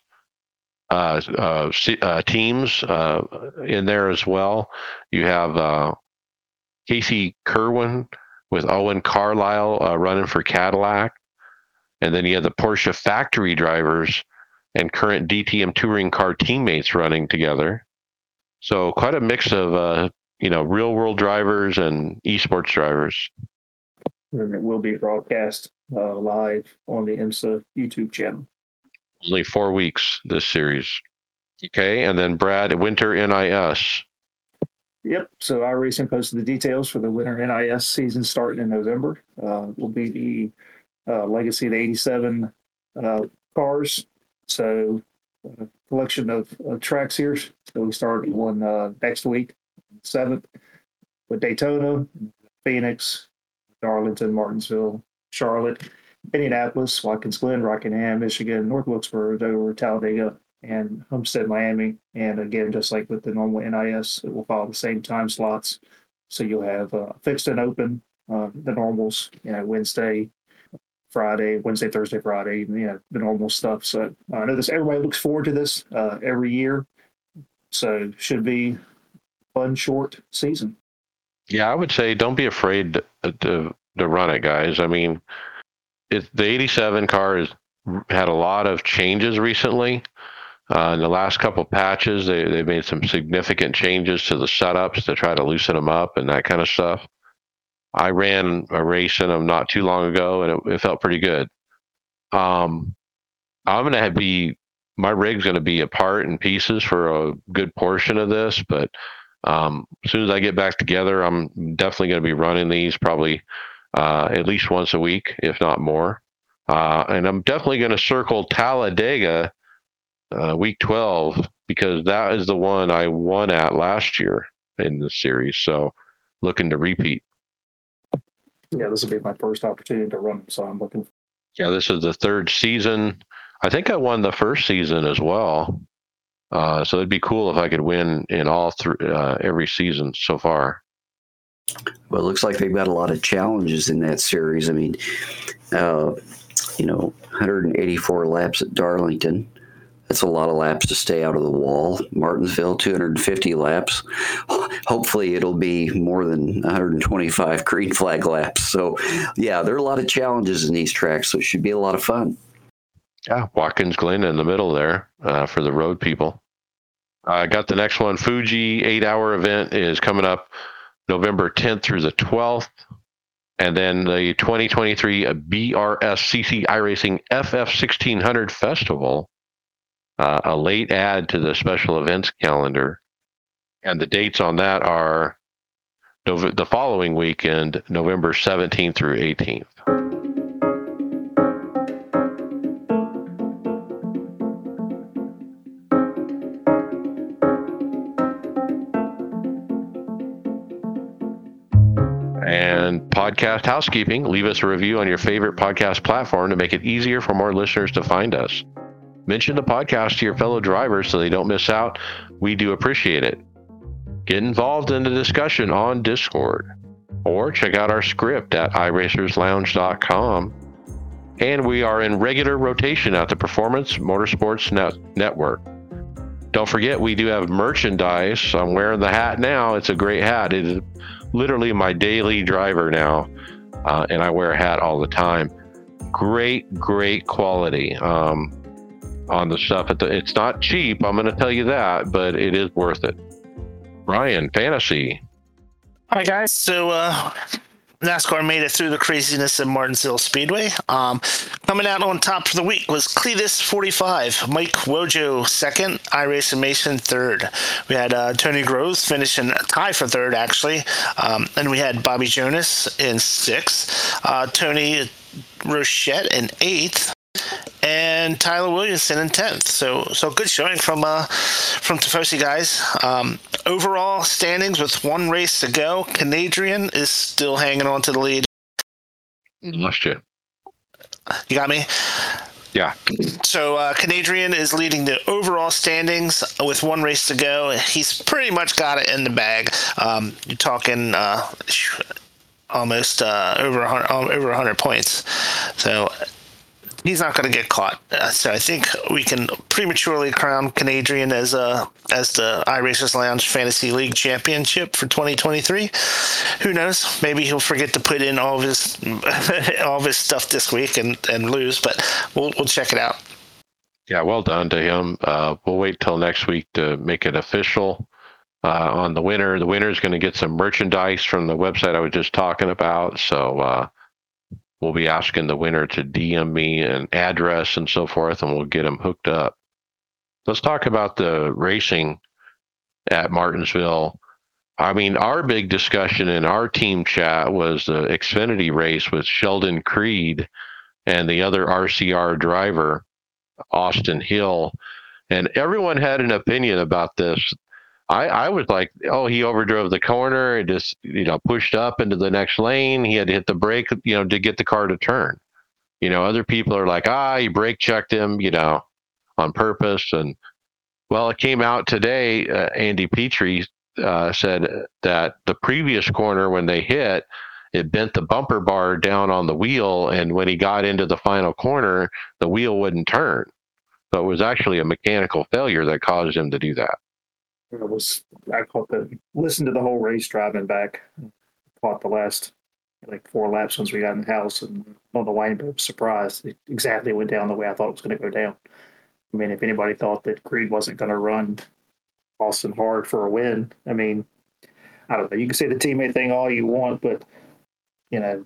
uh, uh, uh, teams in there as well. You have Casey Kirwan with Owen Carlisle running for Cadillac. And then you have the Porsche factory drivers and current DTM touring car teammates running together. So quite a mix of uh, you know real world drivers and esports drivers. And it will be broadcast uh, live on the IMSA YouTube channel. Only four weeks this series. Okay, and then Brad Winter NIS. Yep. So I iRacing posted the details for the Winter NIS season starting in November. Uh, will be the uh, legacy of the 87 uh, cars. So, uh, collection of, of, tracks here. So, we start one uh, next week, 7th, with Daytona, Phoenix, Darlington, Martinsville, Charlotte. Indianapolis, Watkins Glen, Rockingham, Michigan, North Wilkesboro, Dover, Talladega, and Homestead, Miami. And again, just like with the normal NIS, it will follow the same time slots. So you'll have uh, fixed and open, uh, the normals, you know, Wednesday, Friday, Wednesday, Thursday, Friday, you know, the normal stuff. So uh, I know this, everybody looks forward to this uh, every year. So should be fun, short season. Yeah, I would say don't be afraid to, to, to run it, guys. I mean, it, the 87 car has had a lot of changes recently. Uh, in the last couple patches, they, they made some significant changes to the setups to try to loosen them up and that kind of stuff. I ran a race in them not too long ago, and it, it felt pretty good. Um, I'm going to be my rig's going to be apart in pieces for a good portion of this, but um, as soon as I get back together, I'm definitely going to be running these probably uh, at least once a week, if not more. Uh, and I'm definitely going to circle Talladega uh, week 12 because that is the one I won at last year in the series. So looking to repeat. Yeah, this will be my first opportunity to run, so I'm looking. Yeah, this is the third season. I think I won the first season as well. Uh, so it'd be cool if I could win in all three uh, every season so far. Well, it looks like they've got a lot of challenges in that series. I mean, uh, you know, 184 laps at Darlington, that's a lot of laps to stay out of the wall. Martinsville, 250 laps. Hopefully, it'll be more than 125 green flag laps. So, yeah, there are a lot of challenges in these tracks, so it should be a lot of fun. Yeah, Watkins Glen in the middle there uh, for the road people. I got the next one. Fuji eight hour event is coming up November 10th through the 12th. And then the 2023 BRSCC iRacing FF1600 Festival uh, a late add to the special events calendar. And the dates on that are the following weekend, November 17th through 18th. And podcast housekeeping, leave us a review on your favorite podcast platform to make it easier for more listeners to find us. Mention the podcast to your fellow drivers so they don't miss out. We do appreciate it. Get involved in the discussion on Discord or check out our script at iRacersLounge.com. And we are in regular rotation at the Performance Motorsports Net- Network. Don't forget, we do have merchandise. I'm wearing the hat now. It's a great hat. It is literally my daily driver now, uh, and I wear a hat all the time. Great, great quality. Um, on the stuff. It's not cheap, I'm going to tell you that, but it is worth it. Ryan, fantasy. Hi guys. So uh, NASCAR made it through the craziness of Martinsville Speedway. Um, coming out on top for the week was Cletus 45, Mike Wojo second, iRacing Mason third. We had uh, Tony Groves finishing a tie for third, actually. Um, and we had Bobby Jonas in sixth, uh, Tony Rochette in eighth, and Tyler Williamson in tenth. So so good showing from uh from Tifosi guys. Um, overall standings with one race to go, Canadrian is still hanging on to the lead. Lost you. You got me. Yeah. So uh, Canadian is leading the overall standings with one race to go. He's pretty much got it in the bag. Um, you're talking uh, almost uh, over 100, over 100 points. So he's not going to get caught. Uh, so I think we can prematurely crown Canadian as a as the iRacers Lounge Fantasy League Championship for 2023. Who knows? Maybe he'll forget to put in all of his all of his stuff this week and and lose. But we'll we'll check it out. Yeah, well done to him. Uh, we'll wait till next week to make it official. Uh, on the winner, the winner is going to get some merchandise from the website I was just talking about. So uh, we'll be asking the winner to DM me an address and so forth, and we'll get them hooked up. Let's talk about the racing at Martinsville. I mean, our big discussion in our team chat was the Xfinity race with Sheldon Creed and the other RCR driver, Austin Hill. And everyone had an opinion about this. I, I was like, oh, he overdrove the corner and just, you know, pushed up into the next lane. He had to hit the brake, you know, to get the car to turn. You know, other people are like, ah, he brake checked him, you know, on purpose. And well, it came out today. Uh, Andy Petree uh, said that the previous corner when they hit, it bent the bumper bar down on the wheel, and when he got into the final corner, the wheel wouldn't turn. So it was actually a mechanical failure that caused him to do that. It was I caught the listened to the whole race driving back. Caught the last like four laps once we got in the house, and on the way, but surprised it exactly went down the way I thought it was going to go down. I mean, if anybody thought that Creed wasn't going to run Austin hard for a win, I mean, I don't know. You can say the teammate thing all you want, but you know,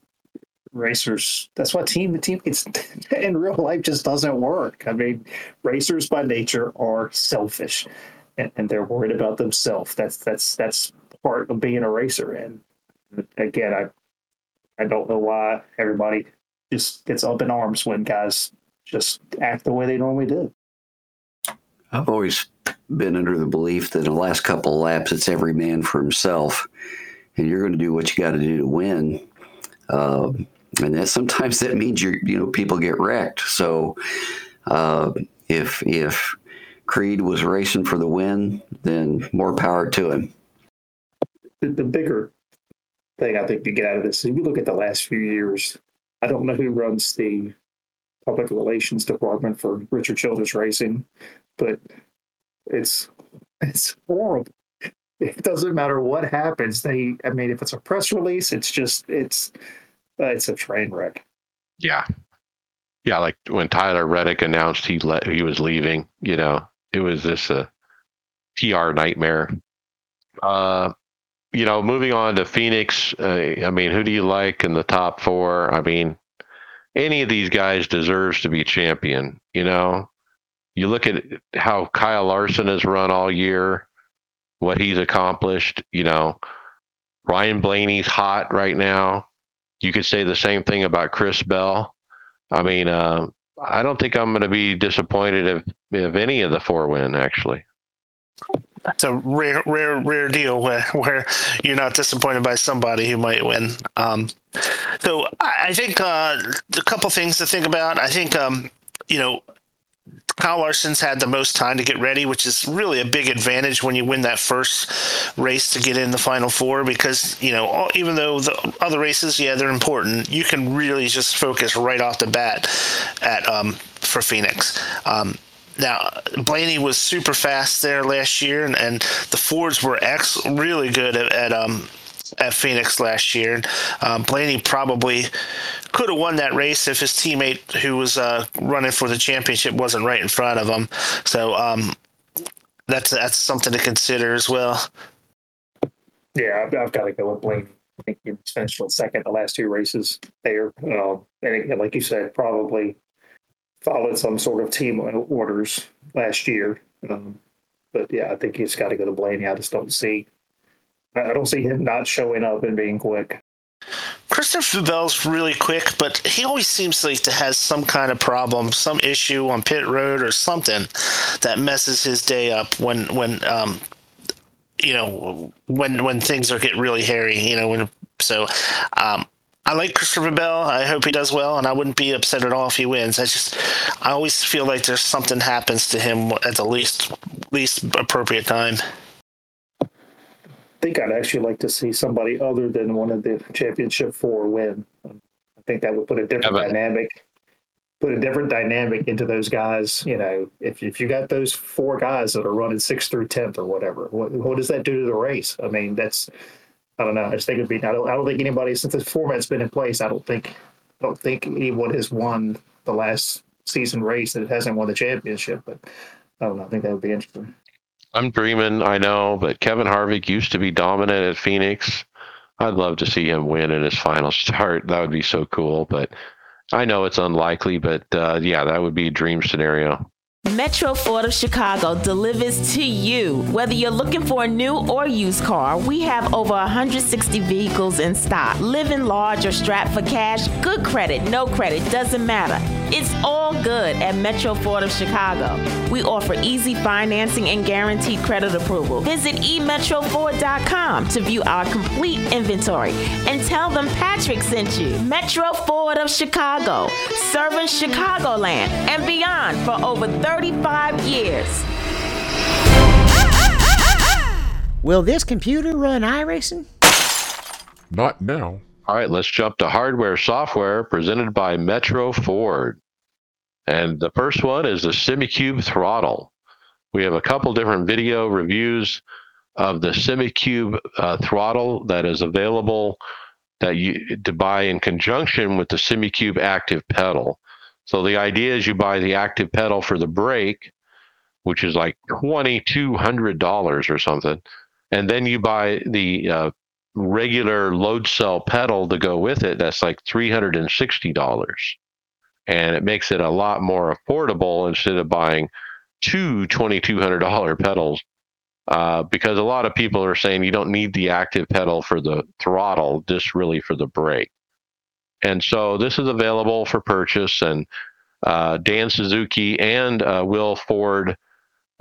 racers. That's why team teammates in real life just doesn't work. I mean, racers by nature are selfish, and, and they're worried about themselves. That's that's that's part of being a racer. And again, I I don't know why everybody just gets up in arms when guys just act the way they normally do. I've always been under the belief that in the last couple of laps, it's every man for himself, and you're going to do what you got to do to win. Uh, and that sometimes that means you you know people get wrecked. So uh, if if Creed was racing for the win, then more power to him. The, the bigger thing I think to get out of this, if you look at the last few years, I don't know who runs the public relations department for Richard Childress Racing, but it's it's horrible. It doesn't matter what happens. They, I mean, if it's a press release, it's just it's uh, it's a train wreck. Yeah. Yeah, like when Tyler Reddick announced he let he was leaving, you know, it was this uh, PR nightmare. Uh, you know, moving on to Phoenix, uh, I mean, who do you like in the top four? I mean, any of these guys deserves to be champion. You know, you look at how Kyle Larson has run all year, what he's accomplished. You know, Ryan Blaney's hot right now. You could say the same thing about Chris Bell. I mean, uh, I don't think I'm going to be disappointed if if any of the four win. Actually, that's a rare, rare, rare deal where where you're not disappointed by somebody who might win. Um, so I, I think uh, a couple things to think about. I think um, you know Kyle Larson's had the most time to get ready, which is really a big advantage when you win that first race to get in the final four. Because you know, all, even though the other races, yeah, they're important, you can really just focus right off the bat at um, for Phoenix. Um, now, Blaney was super fast there last year, and, and the Fords were ex really good at, at um, at Phoenix last year. Um, Blaney probably could have won that race if his teammate who was uh, running for the championship wasn't right in front of him. So um, that's that's something to consider as well. Yeah, I've, I've got to go with Blaney. I think he finished second the last two races there. Uh, and like you said, probably followed some sort of team orders last year. Um, but yeah, I think he's got to go to Blaney. I just don't see I don't see him not showing up and being quick. Christopher Bell's really quick, but he always seems like to has some kind of problem, some issue on pit road or something that messes his day up when when um you know when when things are get really hairy. You know when so um I like Christopher Bell. I hope he does well, and I wouldn't be upset at all if he wins. I just, I always feel like there's something happens to him at the least, least appropriate time think I'd actually like to see somebody other than one of the championship four win. I think that would put a different yeah, dynamic, put a different dynamic into those guys. You know, if if you got those four guys that are running sixth through tenth or whatever, what what does that do to the race? I mean, that's I don't know. I just think it'd be. I don't. I don't think anybody since this format's been in place. I don't think. I don't think anyone has won the last season race that hasn't won the championship. But I don't know. I think that would be interesting. I'm dreaming, I know, but Kevin Harvick used to be dominant at Phoenix. I'd love to see him win in his final start. That would be so cool. But I know it's unlikely, but uh, yeah, that would be a dream scenario. Metro Ford of Chicago delivers to you. Whether you're looking for a new or used car, we have over 160 vehicles in stock. Living large or strapped for cash, good credit, no credit, doesn't matter. It's all good at Metro Ford of Chicago. We offer easy financing and guaranteed credit approval. Visit emetroford.com to view our complete inventory and tell them Patrick sent you. Metro Ford of Chicago, serving Chicagoland and beyond for over 35 years. Will this computer run iRacing? Not now. All right, let's jump to hardware software presented by Metro Ford. And the first one is the Simucube throttle. We have a couple different video reviews of the Simucube uh, throttle that is available that you to buy in conjunction with the Simucube active pedal. So the idea is you buy the active pedal for the brake, which is like twenty two hundred dollars or something, and then you buy the uh, regular load cell pedal to go with it. That's like three hundred and it makes it a lot more affordable instead of buying two twenty two hundred dollar pedals. Uh, because a lot of people are saying you don't need the active pedal for the throttle, just really for the brake. And so this is available for purchase, and uh, Dan Suzuki and uh, Will Ford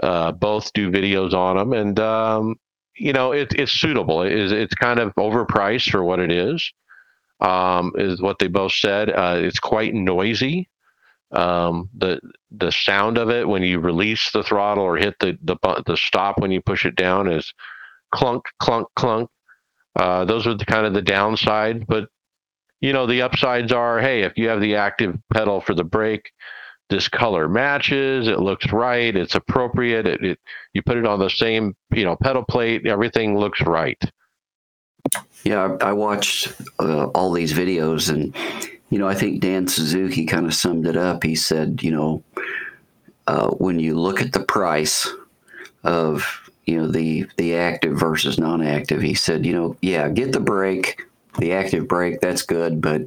uh, both do videos on them, and um, you know it, it's suitable. It is it's kind of overpriced for what it is, um, is what they both said. Uh, it's quite noisy. Um, the the sound of it when you release the throttle or hit the the the stop when you push it down is clunk clunk clunk. Uh, those are the kind of the downside, but you know the upsides are hey if you have the active pedal for the brake this color matches it looks right it's appropriate it, it you put it on the same you know pedal plate everything looks right Yeah, I, watched uh, all these videos, and you know, I think Dan Suzuki kind of summed it up. He said, you know, uh, when you look at the price of you know the the active versus non-active, he said, you know, yeah, get the brake, the active brake, that's good, but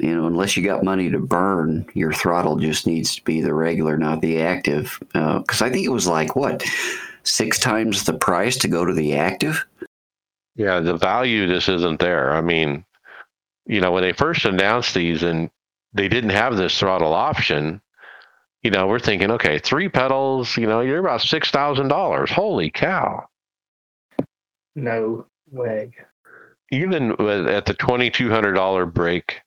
you know, unless you got money to burn, your throttle just needs to be the regular, not the active. Uh, because I think it was like what six times the price to go to the active. yeah the value just isn't there i mean you know when they first announced these and they didn't have this throttle option you know we're thinking okay three pedals you know you're about six thousand dollars holy cow No way. Even with, at the twenty two hundred dollar brake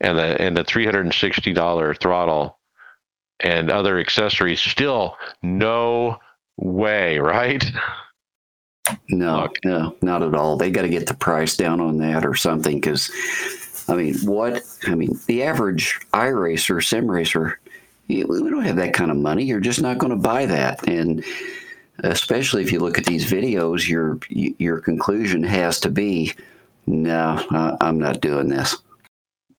and the and the three hundred and sixty dollar throttle and other accessories, still no way, right? No, Look. no, not at all. They got to get the price down on that or something. Because, I mean, what? I mean, the average iRacer, sim racer, you- we don't have that kind of money. You're just not going to buy that. And especially if you look at these videos, your your conclusion has to be, no, I'm not doing this.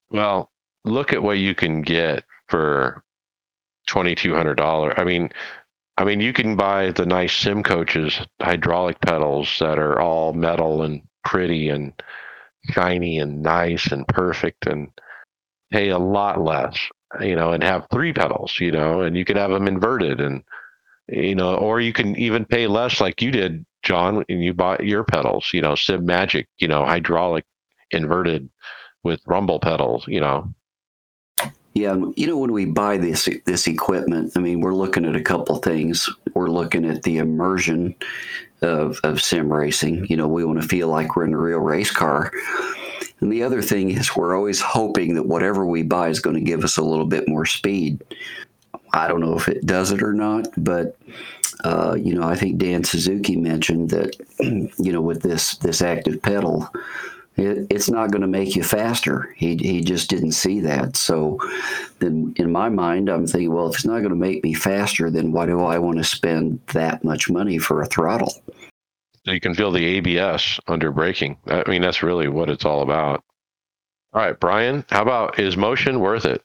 Well, look at what you can get for twenty two hundred dollars. I mean, I mean, you can buy the nice sim coaches hydraulic pedals that are all metal and pretty and shiny and nice and perfect, and pay a lot less, you know, and have three pedals, you know, and you can have them inverted, and you know, or you can even pay less, like you did, John, and you bought your pedals, you know, Simagic, you know, hydraulic inverted with rumble pedals, you know. Yeah, you know when we buy this this equipment, I mean we're looking at a couple things. We're looking at the immersion of of sim racing. You know, we want to feel like we're in a real race car. And the other thing is we're always hoping that whatever we buy is going to give us a little bit more speed. I don't know if it does it or not, but uh, you know, I think Dan Suzuki mentioned that you know with this this active pedal, it, it's not going to make you faster. He, he just didn't see that. So then in my mind, I'm thinking, well, if it's not going to make me faster, then why do I want to spend that much money for a throttle? You can feel the ABS under braking. I mean, that's really what it's all about. All right, Brian, how about is motion worth it?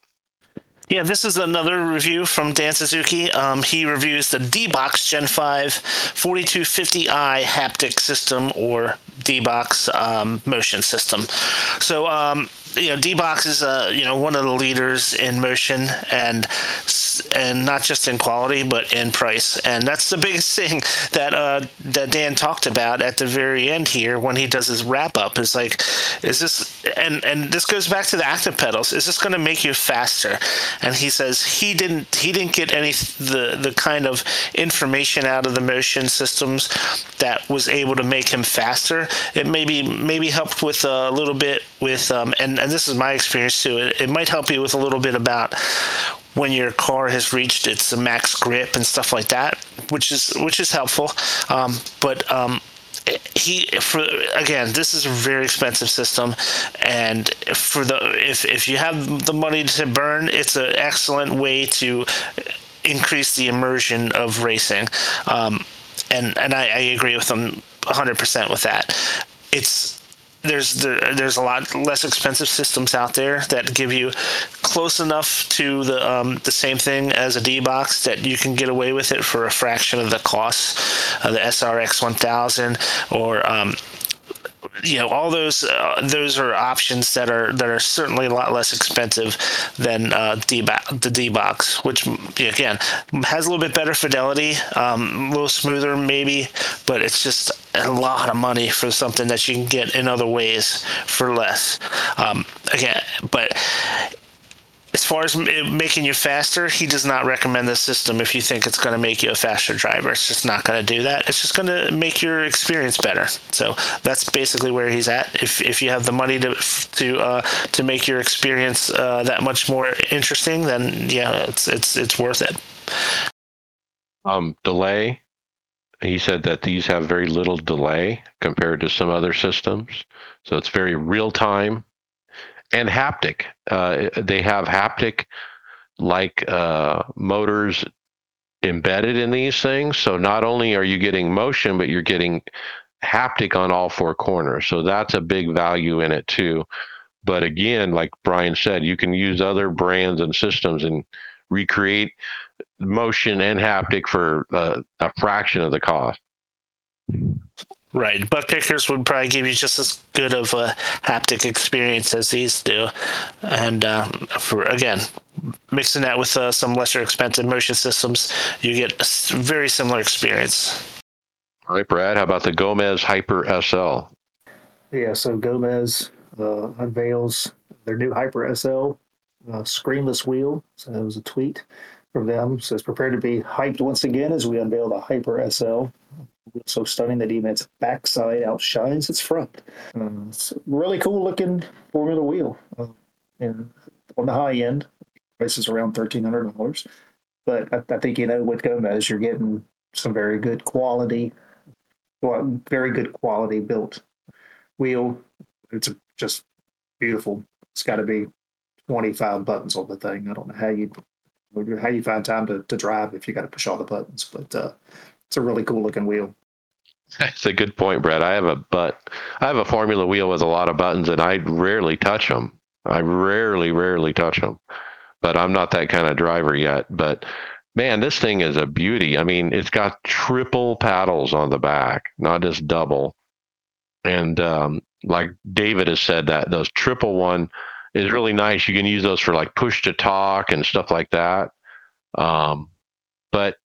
Yeah, this is another review from Dan Suzuki. Um, he reviews the D-Box Gen 5 4250i haptic system or D-Box um, motion system. So um, you know, D-Box is uh, you know one of the leaders in motion and and not just in quality but in price. And that's the biggest thing that uh, that Dan talked about at the very end here when he does his wrap up. Is like, is this and and this goes back to the active pedals. Is this going to make you faster? And he says he didn't he didn't get any the the kind of information out of the motion systems that was able to make him faster. It maybe maybe helped with a little bit with um, and and this is my experience too. It, it might help you with a little bit about when your car has reached its max grip and stuff like that, which is which is helpful. Um, but um, he for again this is a very expensive system and for the if if you have the money to burn it's an excellent way to increase the immersion of racing um, and and I, I agree with them 100% with that it's there's there, there's a lot less expensive systems out there that give you close enough to the um, the same thing as a D box that you can get away with it for a fraction of the cost. Uh, the SRX 1000 or um, you know all those uh, those are options that are that are certainly a lot less expensive than uh, the D box, which again has a little bit better fidelity, um, a little smoother maybe, but it's just a lot of money for something that you can get in other ways for less. Um, again, but as far as making you faster, he does not recommend this system if you think it's going to make you a faster driver. It's just not going to do that. It's just going to make your experience better. So that's basically where he's at. If, if you have the money to to uh, to make your experience uh, that much more interesting, then yeah, it's it's it's worth it. Um, delay. He said that these have very little delay compared to some other systems, so it's very real time and haptic. Uh, they have haptic like uh, motors embedded in these things. So not only are you getting motion, but you're getting haptic on all four corners. So that's a big value in it too. But again, like Brian said, you can use other brands and systems and recreate motion and haptic for uh, a fraction of the cost. Right. Butt kickers would probably give you just as good of a haptic experience as these do. And um, for again, mixing that with uh, some lesser expensive motion systems, you get a very similar experience. All right, Brad, how about the Gomez Hyper SL? Yeah, so Gomez uh, unveils their new Hyper SL uh, screenless wheel. So it was a tweet from them. Says, prepare to be hyped once again as we unveil the Hyper SL so stunning that even its backside outshines its front. Uh, it's really cool looking Formula wheel. Uh, and on the high end, price is around thirteen hundred dollars. But I, I, think you know with Gomez, you're getting some very good quality, well, very good quality built wheel. It's just beautiful. It's got to be twenty five buttons on the thing. I don't know how you how you find time to, to drive if you got to push all the buttons, but uh, it's a really cool looking wheel. That's a good point, Brett. I have a but I have a formula wheel with a lot of buttons, and I rarely touch them. I rarely, rarely touch them. But I'm not that kind of driver yet. But man, this thing is a beauty. I mean, it's got triple paddles on the back, not just double. And um, like David has said, that those triple one is really nice. You can use those for like push to talk and stuff like that. Um, but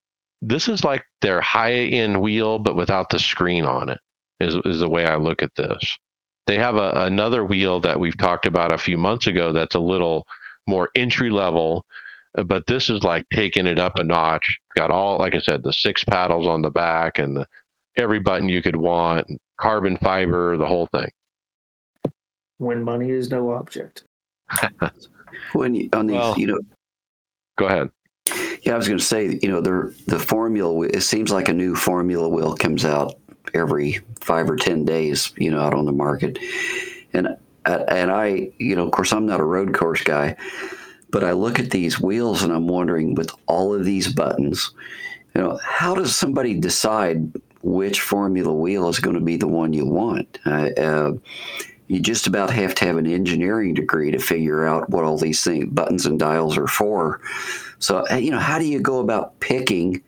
this is like their high end wheel, but without the screen on it, is, is the way I look at this. They have a, another wheel that we've talked about a few months ago that's a little more entry level, but this is like taking it up a notch. Got all, like I said, the six paddles on the back and the, every button you could want, carbon fiber, the whole thing. When money is no object. when you, on these, well, you know, go ahead. Yeah, I was going to say, you know, the the formula. It seems like a new formula wheel comes out every five or ten days. You know, out on the market, and and I, you know, of course, I'm not a road course guy, but I look at these wheels and I'm wondering, with all of these buttons, you know, how does somebody decide which formula wheel is going to be the one you want? Uh, uh, you just about have to have an engineering degree to figure out what all these things, buttons and dials are for. So, eh, you know, how do you go about picking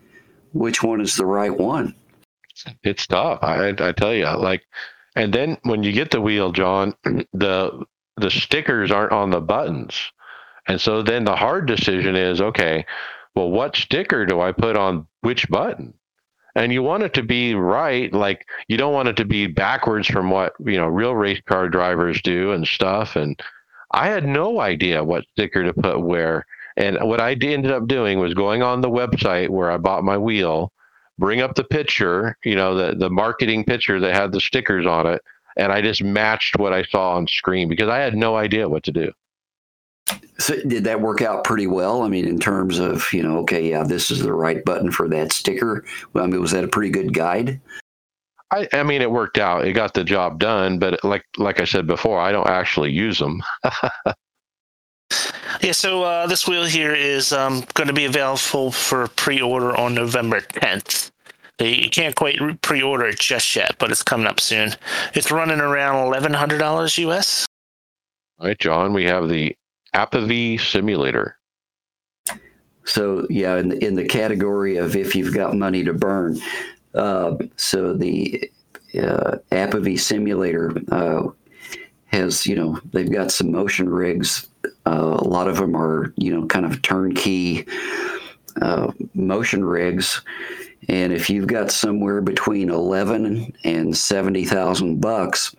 which one is the right one? It's tough. I, I tell you, like, and then when you get the wheel, John, the the stickers aren't on the buttons. And so then the hard decision is okay, well, what sticker do I put on which button? And you want it to be right. Like you don't want it to be backwards from what, you know, real race car drivers do and stuff. And I had no idea what sticker to put where. And what I ended up doing was going on the website where I bought my wheel, bring up the picture, you know, the, the marketing picture that had the stickers on it. And I just matched what I saw on screen because I had no idea what to do. So did that work out pretty well? I mean, in terms of you know, okay, yeah, this is the right button for that sticker. I mean, was that a pretty good guide? I, I mean, it worked out. It got the job done, but like like I said before, I don't actually use them. yeah. So uh, this wheel here is um, going to be available for pre-order on November 10th. You can't quite pre-order it just yet, but it's coming up soon. It's running around eleven hundred dollars US. All right, John. We have the Apavie Simulator. So yeah, in the, in the category of if you've got money to burn, uh, so the uh, Apavie Simulator uh, has you know they've got some motion rigs. Uh, a lot of them are you know kind of turnkey uh, motion rigs, and if you've got somewhere between eleven and seventy thousand bucks,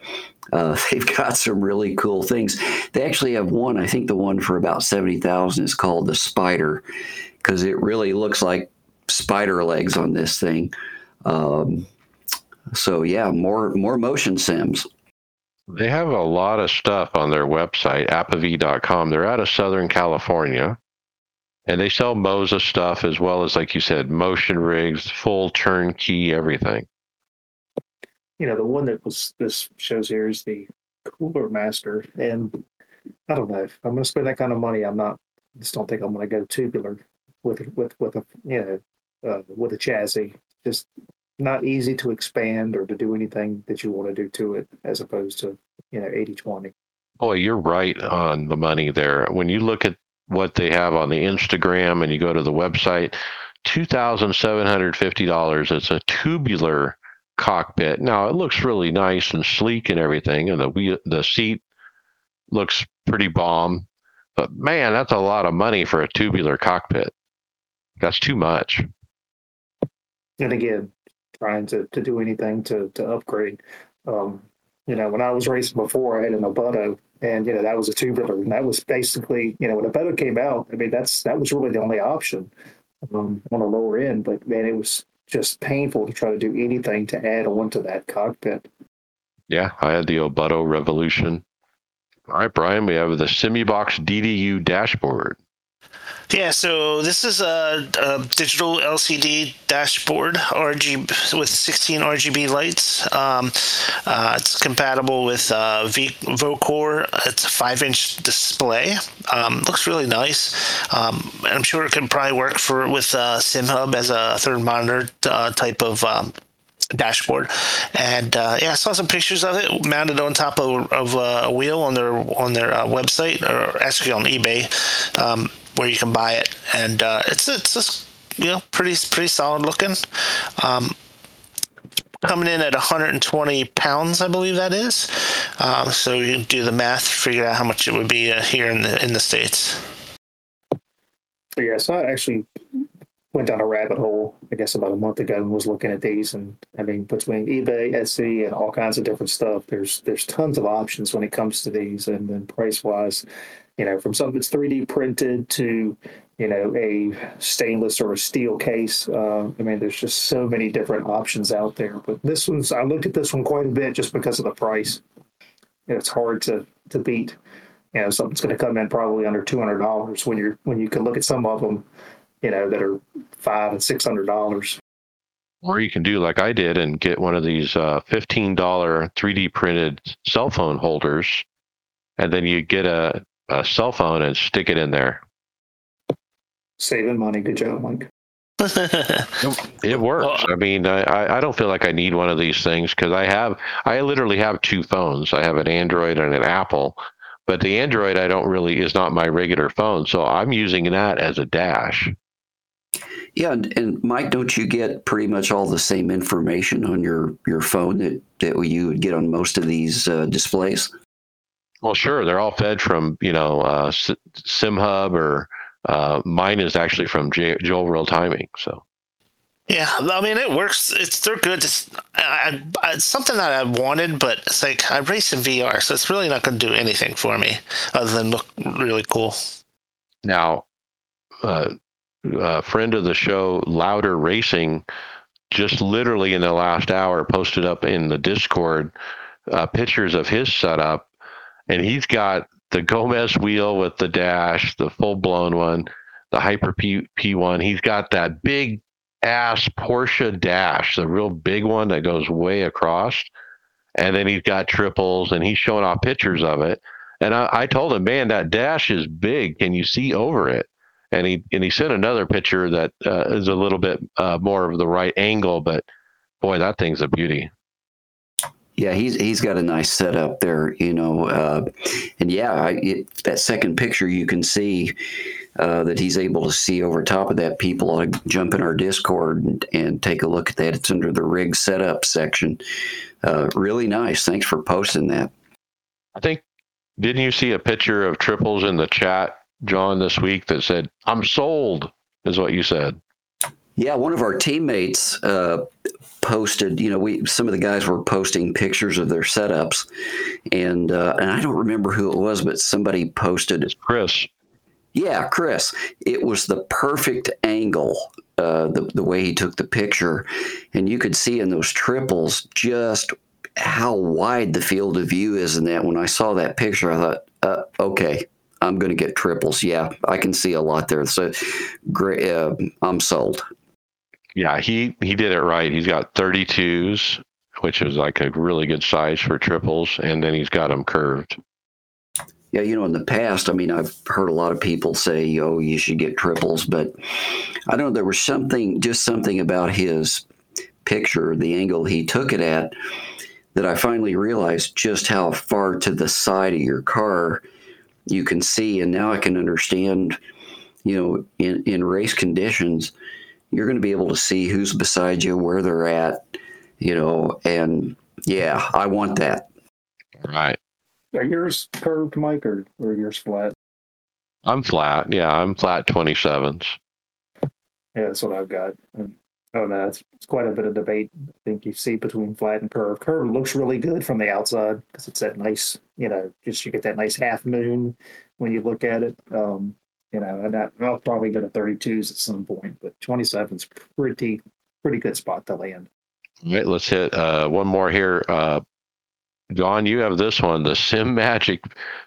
uh, they've got some really cool things. They actually have one. I think the one for about seventy thousand is called the Spider, because it really looks like spider legs on this thing. Um, so yeah, more more motion sims. They have a lot of stuff on their website, apavie.com. They're out of Southern California. And they sell Moza stuff as well as, like you said, motion rigs, full turnkey, everything you know, the one that was this shows here is the Cooler Master, and I don't know if I'm going to spend that kind of money. I'm not. Just don't think I'm going to go tubular with with with a you know uh, with a chassis. Just not easy to expand or to do anything that you want to do to it, as opposed to you know 80 20. Boy, you're right on the money there. When you look at what they have on the Instagram and you go to the website, two thousand seven hundred fifty dollars. It's a tubular cockpit. Now it looks really nice and sleek and everything, and the wheel, the seat looks pretty bomb. But man, that's a lot of money for a tubular cockpit. That's too much. And again, trying to, to do anything to to upgrade. Um, you know, when I was racing before, I had an Obutto, and you know that was a tubular, and that was basically you know when Obutto came out. I mean, that's that was really the only option um, on the lower end. But man, it was just painful to try to do anything to add on to that cockpit. Yeah, I had the Obutto Revolution. All right, Brian, we have the SimiBox DDU dashboard. Yeah, so this is a, a, digital LCD dashboard RGB with 16 RGB lights. Um, uh, it's compatible with uh, v- Vocore. It's a five-inch display. Um, looks really nice. Um, I'm sure it can probably work for with uh, SimHub as a third monitor uh, type of um, dashboard. And uh, yeah, I saw some pictures of it mounted on top of, of uh, a wheel on their on their uh, website or actually on eBay. Um, where you can buy it, and uh, it's it's just you know pretty pretty solid looking. Um, coming in at 120 pounds, I believe that is. Um, so you do the math, figure out how much it would be uh, here in the in the states. Yeah, so I actually went down a rabbit hole, I guess, about a month ago and was looking at these. And I mean, between eBay, Etsy, and all kinds of different stuff, there's there's tons of options when it comes to these. And then price wise, you know, from something that's 3D printed to, you know, a stainless or a steel case. Uh, I mean, there's just so many different options out there. But this one's, I looked at this one quite a bit just because of the price. You know, it's hard to, to beat. You know, something's going to come in probably under two hundred dollars when you're when you can look at some of them, you know, that are five and six hundred dollars. Or you can do like I did and get one of these uh, fifteen dollar 3D printed cell phone holders, and then you get a a cell phone and stick it in there. Saving money. Good job, Mike. it works. I mean, I, I don't feel like I need one of these things because I have, I literally have two phones. I have an Android and an Apple, but the Android I don't really is not my regular phone, so I'm using that as a dash. Yeah, and, and Mike, don't you get pretty much all the same information on your your phone that that you would get on most of these uh, displays? Well, sure. They're all fed from you know uh, SimHub or uh, mine is actually from J- Joel Real Timing. So yeah, I mean it works. It's they're good. It's, I, I, it's something that I wanted, but it's like I race in VR, so it's really not going to do anything for me other than look really cool. Now, uh, a friend of the show, Louder Racing, just literally in the last hour posted up in the Discord uh, pictures of his setup, and he's got the Gomez wheel with the dash, the full blown one, the Hyper P P1. He's got that big ass Porsche dash, the real big one that goes way across. And then he's got triples and he's showing off pictures of it. And I, I told him, man, that dash is big. Can you see over it? And he and he sent another picture that uh, is a little bit uh, more of the right angle, but boy, that thing's a beauty. Yeah, he's he's got a nice setup there, you know, uh, and yeah, I, it, that second picture you can see uh, that he's able to see over top of that. People ought to jump in our Discord and, and take a look at that. It's under the rig setup section. Uh, really nice. Thanks for posting that. I think didn't you see a picture of triples in the chat, John, this week that said "I'm sold"? Is what you said. Yeah, one of our teammates uh, posted. You know, we some of the guys were posting pictures of their setups, and uh, and I don't remember who it was, but somebody posted. It's Chris. Yeah, Chris. It was the perfect angle. Uh, the the way he took the picture, and you could see in those triples just how wide the field of view is in that. When I saw that picture, I thought, uh, okay, I'm going to get triples. Yeah, I can see a lot there. So great. Uh, I'm sold yeah, he he did it right. He's got 32s, which is like a really good size for triples, and then he's got them curved. Yeah, you know, in the past, I mean, I've heard a lot of people say, "Oh, you should get triples," but I don't know. There was something, just something about his picture, the angle he took it at, that I finally realized just how far to the side of your car you can see, and now I can understand. You know, in in race conditions, you're going to be able to see who's beside you, where they're at, you know, and yeah, I want that. Right. Are yours curved, Mike, or, or yours flat? I'm flat. Yeah, I'm flat 27s. Yeah, that's what I've got. And, oh, no, it's, it's quite a bit of debate. I think you see between flat and curved. Curve looks really good from the outside because it's that nice, you know, just you get that nice half moon when you look at it. Um, you know, and I, I'll probably go to 32s at some point, but 27's pretty pretty good spot to land. All right, let's hit uh, one more here. Uh, John, you have this one, the Simagic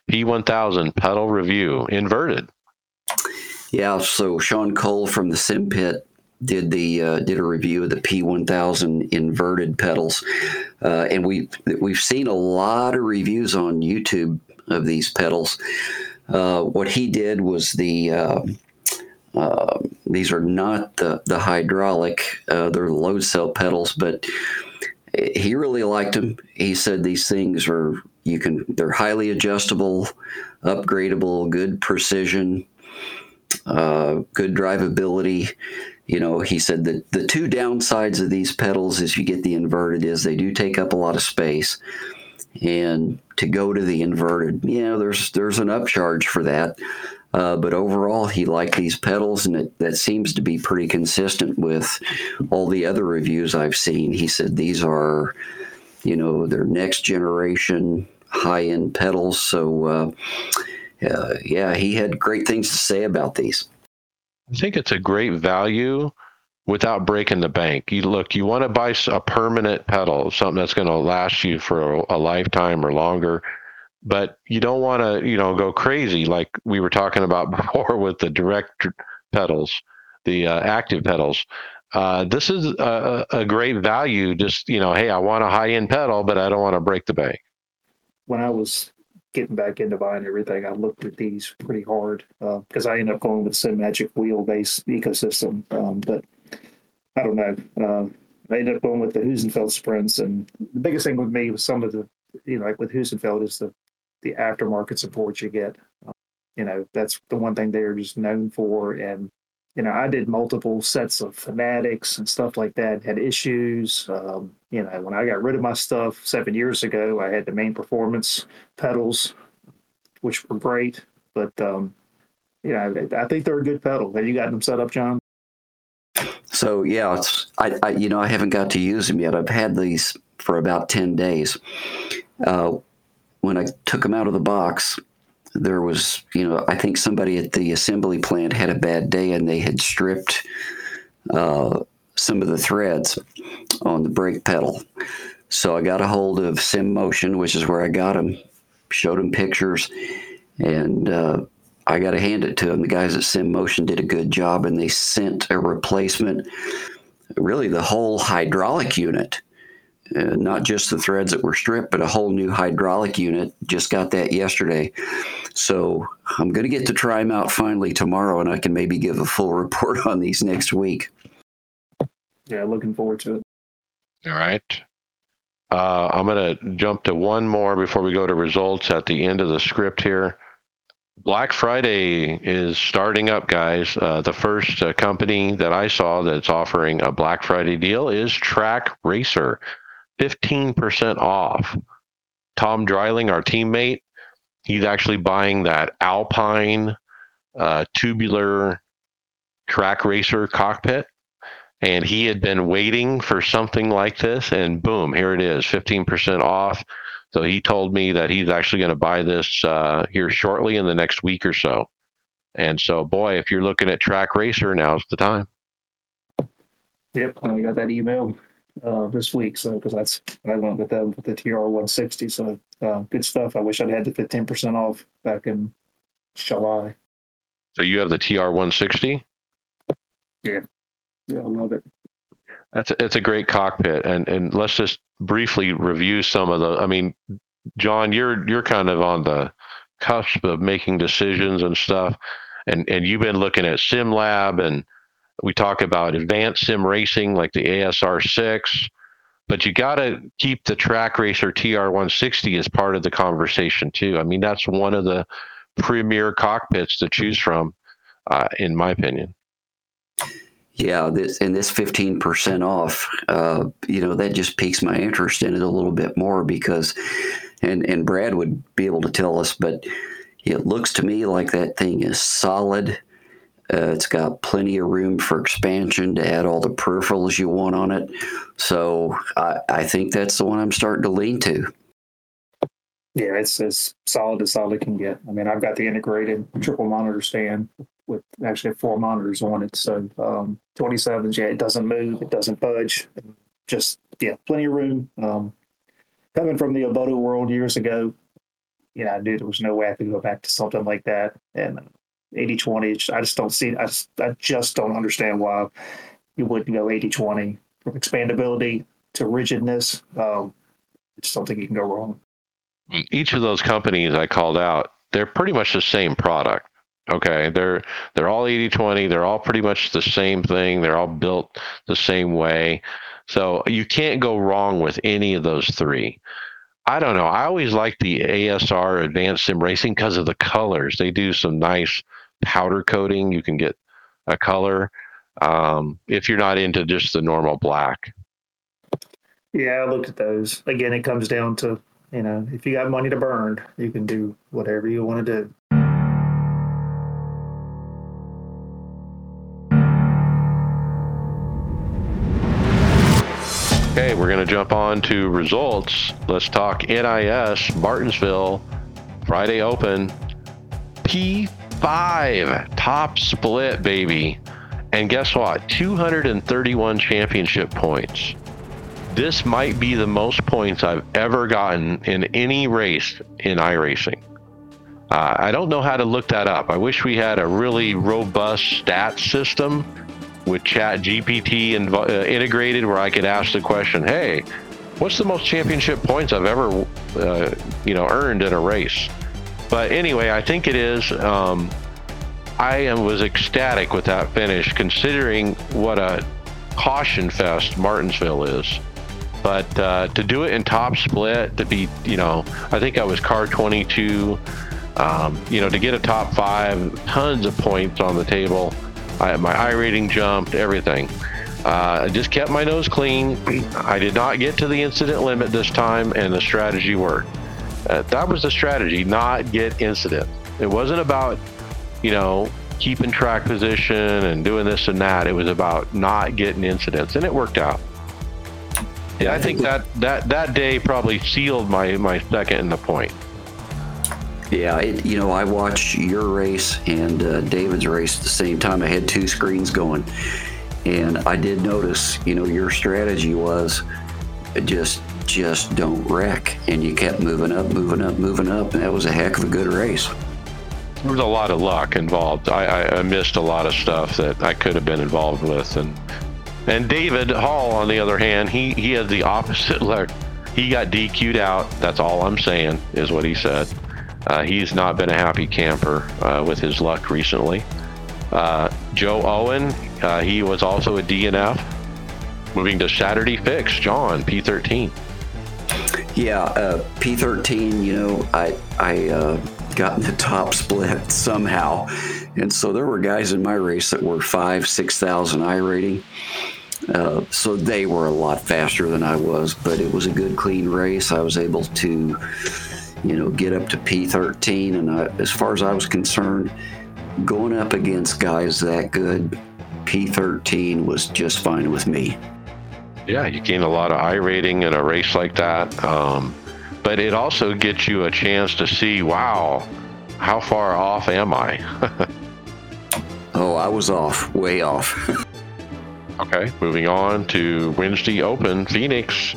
P1000 pedal review, inverted. Yeah, so Sean Cole from the Sim Pit did the uh, did a review of the P1000 inverted pedals, uh, and we we've seen a lot of reviews on YouTube of these pedals. Uh, what he did was the uh, uh, these are not the the hydraulic; uh, they're load cell pedals, but he really liked them. He said these things are you can they're highly adjustable, upgradable, good precision, uh, good drivability. You know, he said that the two downsides of these pedals is you get the inverted is they do take up a lot of space and to go to the inverted, Yeah, there's there's an upcharge for that. Uh, but overall, he liked these pedals, and it, that seems to be pretty consistent with all the other reviews I've seen. He said these are, you know, their next generation high end pedals. So, uh, uh, yeah, he had great things to say about these. I think it's a great value without breaking the bank. You look, you want to buy a permanent pedal, something that's going to last you for a, lifetime or longer, but you don't want to, you know, go crazy like we were talking about before with the direct pedals, the uh, active pedals. Uh, this is a, a great value. Just you know, hey, I want a high end pedal, but I don't want to break the bank. When I was getting back into buying everything, I looked at these pretty hard because uh, I ended up going with Simagic wheelbase ecosystem. Um, but I don't know. Um, I ended up going with the Heusinkveld sprints, and the biggest thing with me was some of the, you know, like with Heusinkveld is the the aftermarket support you get. Um, you know, that's the one thing they're just known for. And you know, I did multiple sets of Fanatecs and stuff like that. Had issues. Um, you know, when I got rid of my stuff seven years ago, I had the main performance pedals which were great. But um, you know, I think they're a good pedal. Have you got them set up, John? So yeah, it's I, I you know I haven't got to use them yet. I've had these for about ten days. Uh, when I took them out of the box, there was you know I think somebody at the assembly plant had a bad day and they had stripped uh, some of the threads on the brake pedal. So I got a hold of Sim Motion, which is where I got them, showed them pictures, and uh, I got to hand it to them. The guys at Sim Motion did a good job, and they sent a replacement, really the whole hydraulic unit, uh, not just the threads that were stripped, but a whole new hydraulic unit. Just got that yesterday. So I'm going to get to try them out finally tomorrow, and I can maybe give a full report on these next week. Yeah, looking forward to it. All right. Uh, I'm going to jump to one more before we go to results at the end of the script here. Black Friday is starting up, guys. Uh, the first uh, company that I saw that's offering a Black Friday deal is Trak Racer, 15% off. Tom Dreiling, our teammate, he's actually buying that Alpine uh, tubular Trak Racer cockpit. And he had been waiting for something like this, and boom, here it is 15% off. So he told me that he's actually going to buy this uh, here shortly in the next week or so. And so, boy, if you're looking at Trak Racer, now's the time. Yep, I got that email uh, this week. So because that's I went with them with the TR 160. So uh, good stuff. I wish I'd had the 15% off back in July. So you have the TR 160? Yeah, yeah, I love it. That's a, it's a great cockpit, and and let's just briefly review some of the. I mean, John, you're you're kind of on the cusp of making decisions and stuff, and and you've been looking at SimLab, and we talk about advanced sim racing like the ASR six, but you got to keep the Trak Racer TR 160 as part of the conversation too. I mean, that's one of the premier cockpits to choose from, uh, in my opinion. Yeah, this and this fifteen percent off, uh, you know, that just piques my interest in it a little bit more because, and and Brad would be able to tell us, but it looks to me like that thing is solid. Uh, it's got plenty of room for expansion to add all the peripherals you want on it. So I, I think that's the one I'm starting to lean to. Yeah, it's as solid as solid can get. I mean, I've got the integrated triple monitor stand with actually four monitors on it. So um, 27s, yeah, it doesn't move, it doesn't budge. Just yeah, plenty of room. Um, coming from the Obutto world years ago, you know, I knew there was no way I could go back to something like that. And 80 20, I just don't see, I just, I just don't understand why you wouldn't go 80 20 from expandability to rigidness. Um, I just don't think you can go wrong. Each of those companies I called out, they're pretty much the same product. Okay, they're they're all 80-20. They're all pretty much the same thing. They're all built the same way. So you can't go wrong with any of those three. I don't know. I always like the ASR Advanced Sim Racing because of the colors. They do some nice powder coating. You can get a color um, if you're not into just the normal black. Yeah, I looked at those. Again, it comes down to you know if you got money to burn, you can do whatever you want to do. Okay, we're going to jump on to results. Let's talk NIS Martinsville Friday Open P5 top split, baby. And guess what? 231 championship points. This might be the most points I've ever gotten in any race in iRacing. Uh, I don't know how to look that up. I wish we had a really robust stat system with ChatGPT uh, integrated, where I could ask the question, "Hey, what's the most championship points I've ever, uh, you know, earned in a race?" But anyway, I think it is. Um, I was ecstatic with that finish, considering what a caution fest Martinsville is. But uh, to do it in top split, to be, you know, I think I was car 22. Um, you know, to get a top five, tons of points on the table I, my rating jumped, everything. Uh, I just kept my nose clean. I did not get to the incident limit this time, and the strategy worked. Uh, that was the strategy, not get incidents. It wasn't about, you know, keeping track position and doing this and that. It was about not getting incidents, and it worked out. Yeah, I think that that that day probably sealed my my second in the point. Yeah, it, you know, I watched your race and uh, David's race at the same time. I had two screens going, and I did notice, you know, your strategy was just just don't wreck, and you kept moving up, moving up, moving up, and that was a heck of a good race. There was a lot of luck involved. I, I, I missed a lot of stuff that I could have been involved with, and and David Hall, on the other hand, he he had the opposite luck. He got DQ'd out. That's all I'm saying is what he said. Uh, he's not been a happy camper uh, with his luck recently. Uh, Joe Owen, uh, he was also a DNF. Moving to Saturday Fix, John P13. Yeah, uh, P13. You know, I I uh, got in the top split somehow, and so there were guys in my race that were five, six thousand iRating. Uh, so they were a lot faster than I was, but it was a good, clean race. I was able to, you know, get up to P13, and I, as far as I was concerned, going up against guys that good, P13 was just fine with me. Yeah, you gain a lot of iRating in a race like that. Um, but it also gets you a chance to see, wow, how far off am I? oh, I was off, way off. okay, moving on to Wednesday Open Phoenix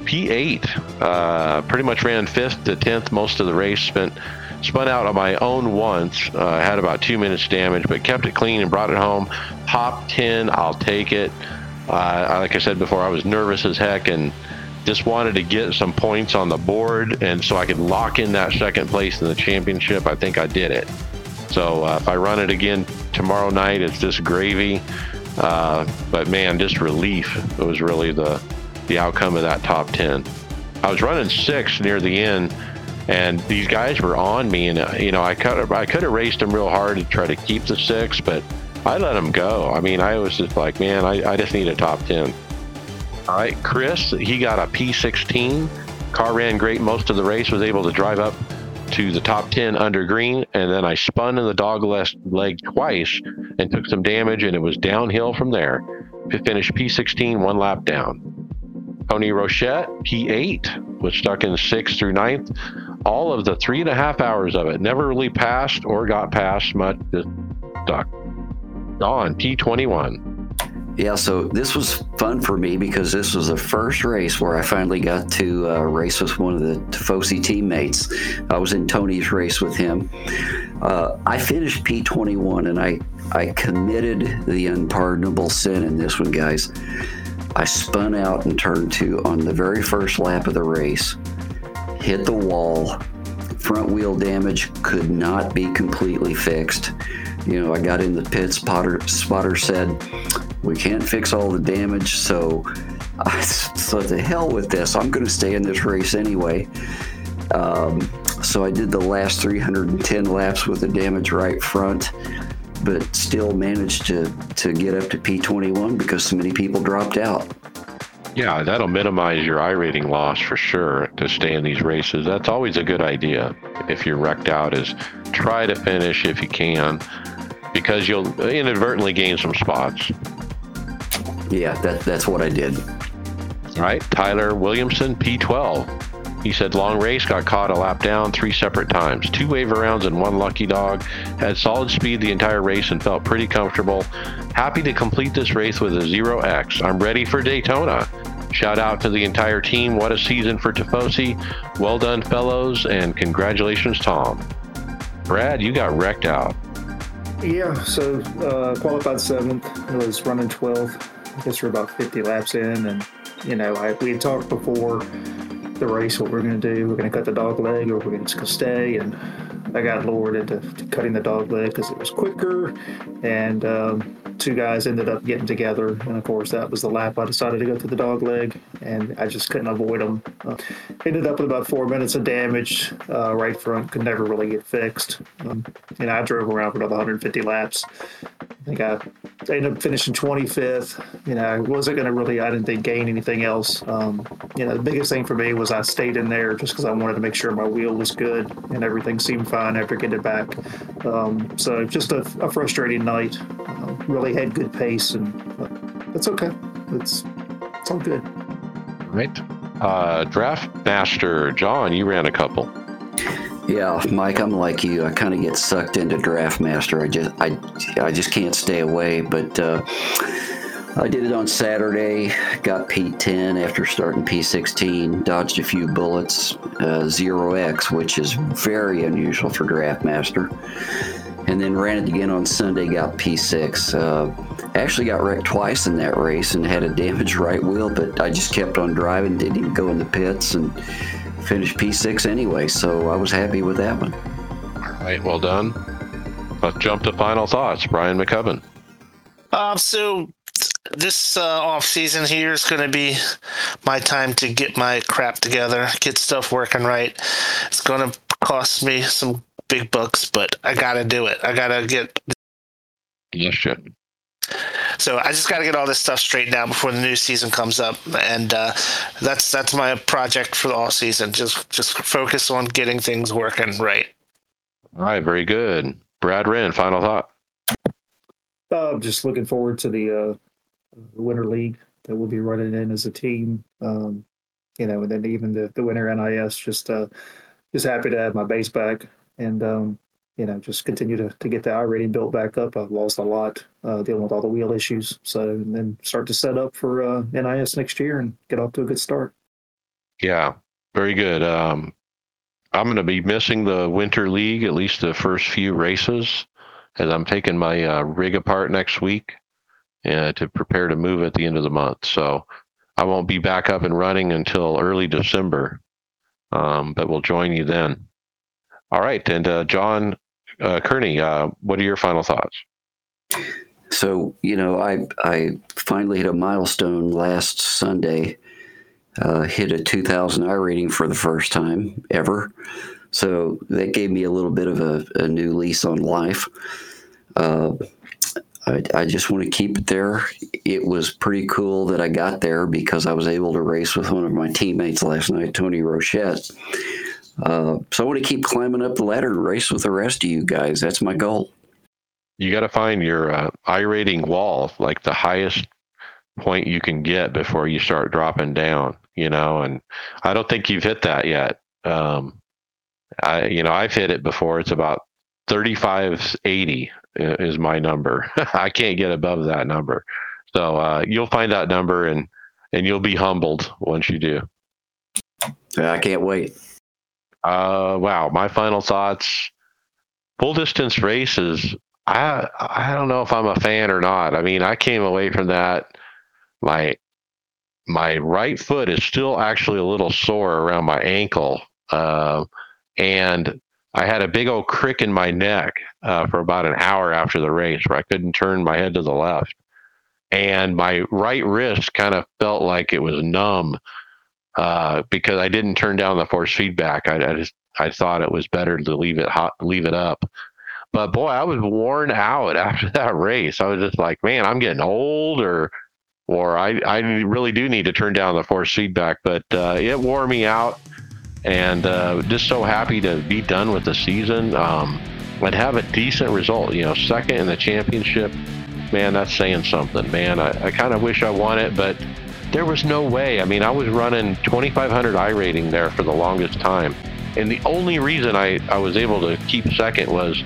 P8. Uh, pretty much ran fifth to tenth most of the race. Spent spun out on my own once. Uh, had about two minutes damage, but kept it clean and brought it home. Top ten, I'll take it. Uh, like I said before, I was nervous as heck and just wanted to get some points on the board, and so I could lock in that second place in the championship. I think I did it. So uh, if I run it again tomorrow night, it's just gravy. Uh, but man, just relief. It was really the the outcome of that top ten. I was running six near the end, and these guys were on me, and uh, you know I could I could have raced them real hard to try to keep the six, but I let them go. I mean, I was just like, man, I, I just need a top ten. All right, Chris, he got a P16. Car ran great most of the race, was able to drive up to the top 10 under green, and then I spun in the dog leg twice and took some damage, and it was downhill from there. Finished P16, one lap down. Tony Rochette, P8, was stuck in sixth through ninth. All of the three and a half hours of it never really passed or got past much, just stuck. Don, P21. Yeah, so this was fun for me because this was the first race where I finally got to uh, race with one of the Tifosi teammates. I was in Tony's race with him. Uh, I finished P21 and I, I committed the unpardonable sin in this one, guys. I spun out and turned two on the very first lap of the race, hit the wall. Front wheel damage could not be completely fixed. You know, I got in the pit. Spotter, spotter said, we can't fix all the damage, so uh, so to hell with this. I'm going to stay in this race anyway. Um, so I did the last 310 laps with the damage right front, but still managed to to get up to P21 because so many people dropped out. Yeah, that'll minimize your iRating loss for sure to stay in these races. That's always a good idea. If you're wrecked out, is try to finish if you can, because you'll inadvertently gain some spots. Yeah, that, that's what I did. All right, Tyler Williamson, P12. He said long race, got caught a lap down three separate times. Two wave rounds and one lucky dog. Had solid speed the entire race and felt pretty comfortable. Happy to complete this race with a 0X. I'm ready for Daytona. Shout out to the entire team. What a season for Tifosi. Well done, fellows, and congratulations, Tom. Brad, you got wrecked out. Yeah, so uh, qualified seventh. was running 12. I guess we're about 50 laps in, and you know, I, we had talked before the race what we're going to do. We're going to cut the dog leg, or we're going to stay. And I got lured into cutting the dog leg because it was quicker, and um, two guys ended up getting together, and of course that was the lap I decided to go through the dog leg, and I just couldn't avoid them. Uh, ended up with about four minutes of damage. Uh, right front could never really get fixed, um, and I drove around for another 150 laps. I think I, I ended up finishing 25th. You know, I wasn't going to really, I didn't think gain anything else. Um, you know, the biggest thing for me was I stayed in there just because I wanted to make sure my wheel was good and everything seemed fine after getting it back. Um, so just a, a frustrating night. Uh, really had good pace, and that's okay. It's it's all good. Right. Uh, Draft Master John, you ran a couple. Yeah, Mike, I'm like you. I kind of get sucked into Draft Master. I just, I, I just can't stay away. But uh, I did it on Saturday. Got P10 after starting P16. Dodged a few bullets. Uh, Zero X, which is very unusual for Draft Master. And then ran it again on Sunday. Got P6. Uh, actually got wrecked twice in that race and had a damaged right wheel, but I just kept on driving. Didn't even go in the pits and finished P6 anyway, so I was happy with that one. All right, well done. Let's jump to final thoughts. Brian Maccubbin. Um, so this uh, off season here is going to be my time to get my crap together, get stuff working right. It's going to cost me some big bucks, but I got to do it. I got to get. Yes, sir. So I just got to get all this stuff straightened out before the new season comes up, and uh, that's that's my project for the all season. Just just focus on getting things working right. All right, very good. Brad Wren, final thought. Uh, just looking forward to the uh, Winter League that we'll be running in as a team. Um, you know, and then even the, the Winter NIS. Just uh, just happy to have my base back, and um, you know, just continue to, to get the iRating built back up. I've lost a lot uh, dealing with all the wheel issues. So, and then start to set up for uh, NIS next year and get off to a good start. Yeah, very good. Um, I'm going to be missing the Winter League, at least the first few races, as I'm taking my uh, rig apart next week uh, to prepare to move at the end of the month. So I won't be back up and running until early December, um, but we'll join you then. All right. And uh, John uh, Kearney, uh, what are your final thoughts? So you know, I I finally hit a milestone last Sunday. Uh, hit a 2,000 iRating for the first time ever. So that gave me a little bit of a, a new lease on life. Uh, I, I, just want to keep it there. It was pretty cool that I got there because I was able to race with one of my teammates last night, Tony Rochette. Uh, so I want to keep climbing up the ladder and race with the rest of you guys. That's my goal. You got to find your uh, iRating wall, like the highest point you can get before you start dropping down. You know, and I don't think you've hit that yet. Um, I, you know, I've hit it before. It's about thirty-five eighty is my number. I can't get above that number. So uh, you'll find that number and and you'll be humbled once you do. I can't wait. Uh, wow, my final thoughts. Full distance races. I I don't know if I'm a fan or not. I mean, I came away from that. My my right foot is still actually a little sore around my ankle, uh, and I had a big old crick in my neck uh, for about an hour after the race, where I couldn't turn my head to the left, and my right wrist kind of felt like it was numb uh, because I didn't turn down the force feedback. I, I, just I thought it was better to leave it hot, leave it up. But boy, I was worn out after that race. I was just like, man, I'm getting old, or or I I really do need to turn down the force feedback. But uh, it wore me out, and uh, just so happy to be done with the season um, and have a decent result. You know, second in the championship. Man, that's saying something, man. I, I kind of wish I won it, but there was no way. I mean, I was running 2,500 iRating there for the longest time. And the only reason I, I was able to keep second was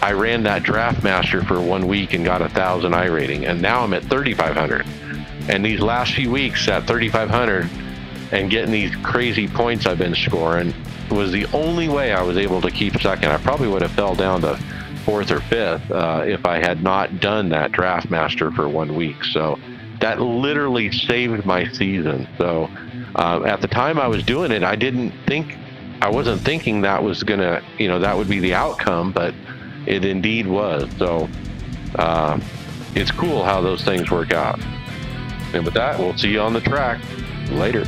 I ran that draft master for one week and got a thousand iRating. And now I'm at 3,500. And these last few weeks at 3,500 and getting these crazy points I've been scoring was the only way I was able to keep second. I probably would have fell down to fourth or fifth uh, if I had not done that draft master for one week. So that literally saved my season. So uh, at the time I was doing it, I didn't think, I wasn't thinking that was gonna, you know, that would be the outcome, but it indeed was. So uh, it's cool how those things work out. And with that, we'll see you on the track later.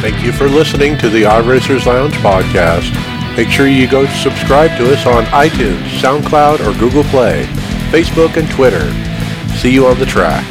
Thank you for listening to the iRacers Lounge podcast. Make sure you go subscribe to us on iTunes, SoundCloud, or Google Play, Facebook, and Twitter. See you on the track.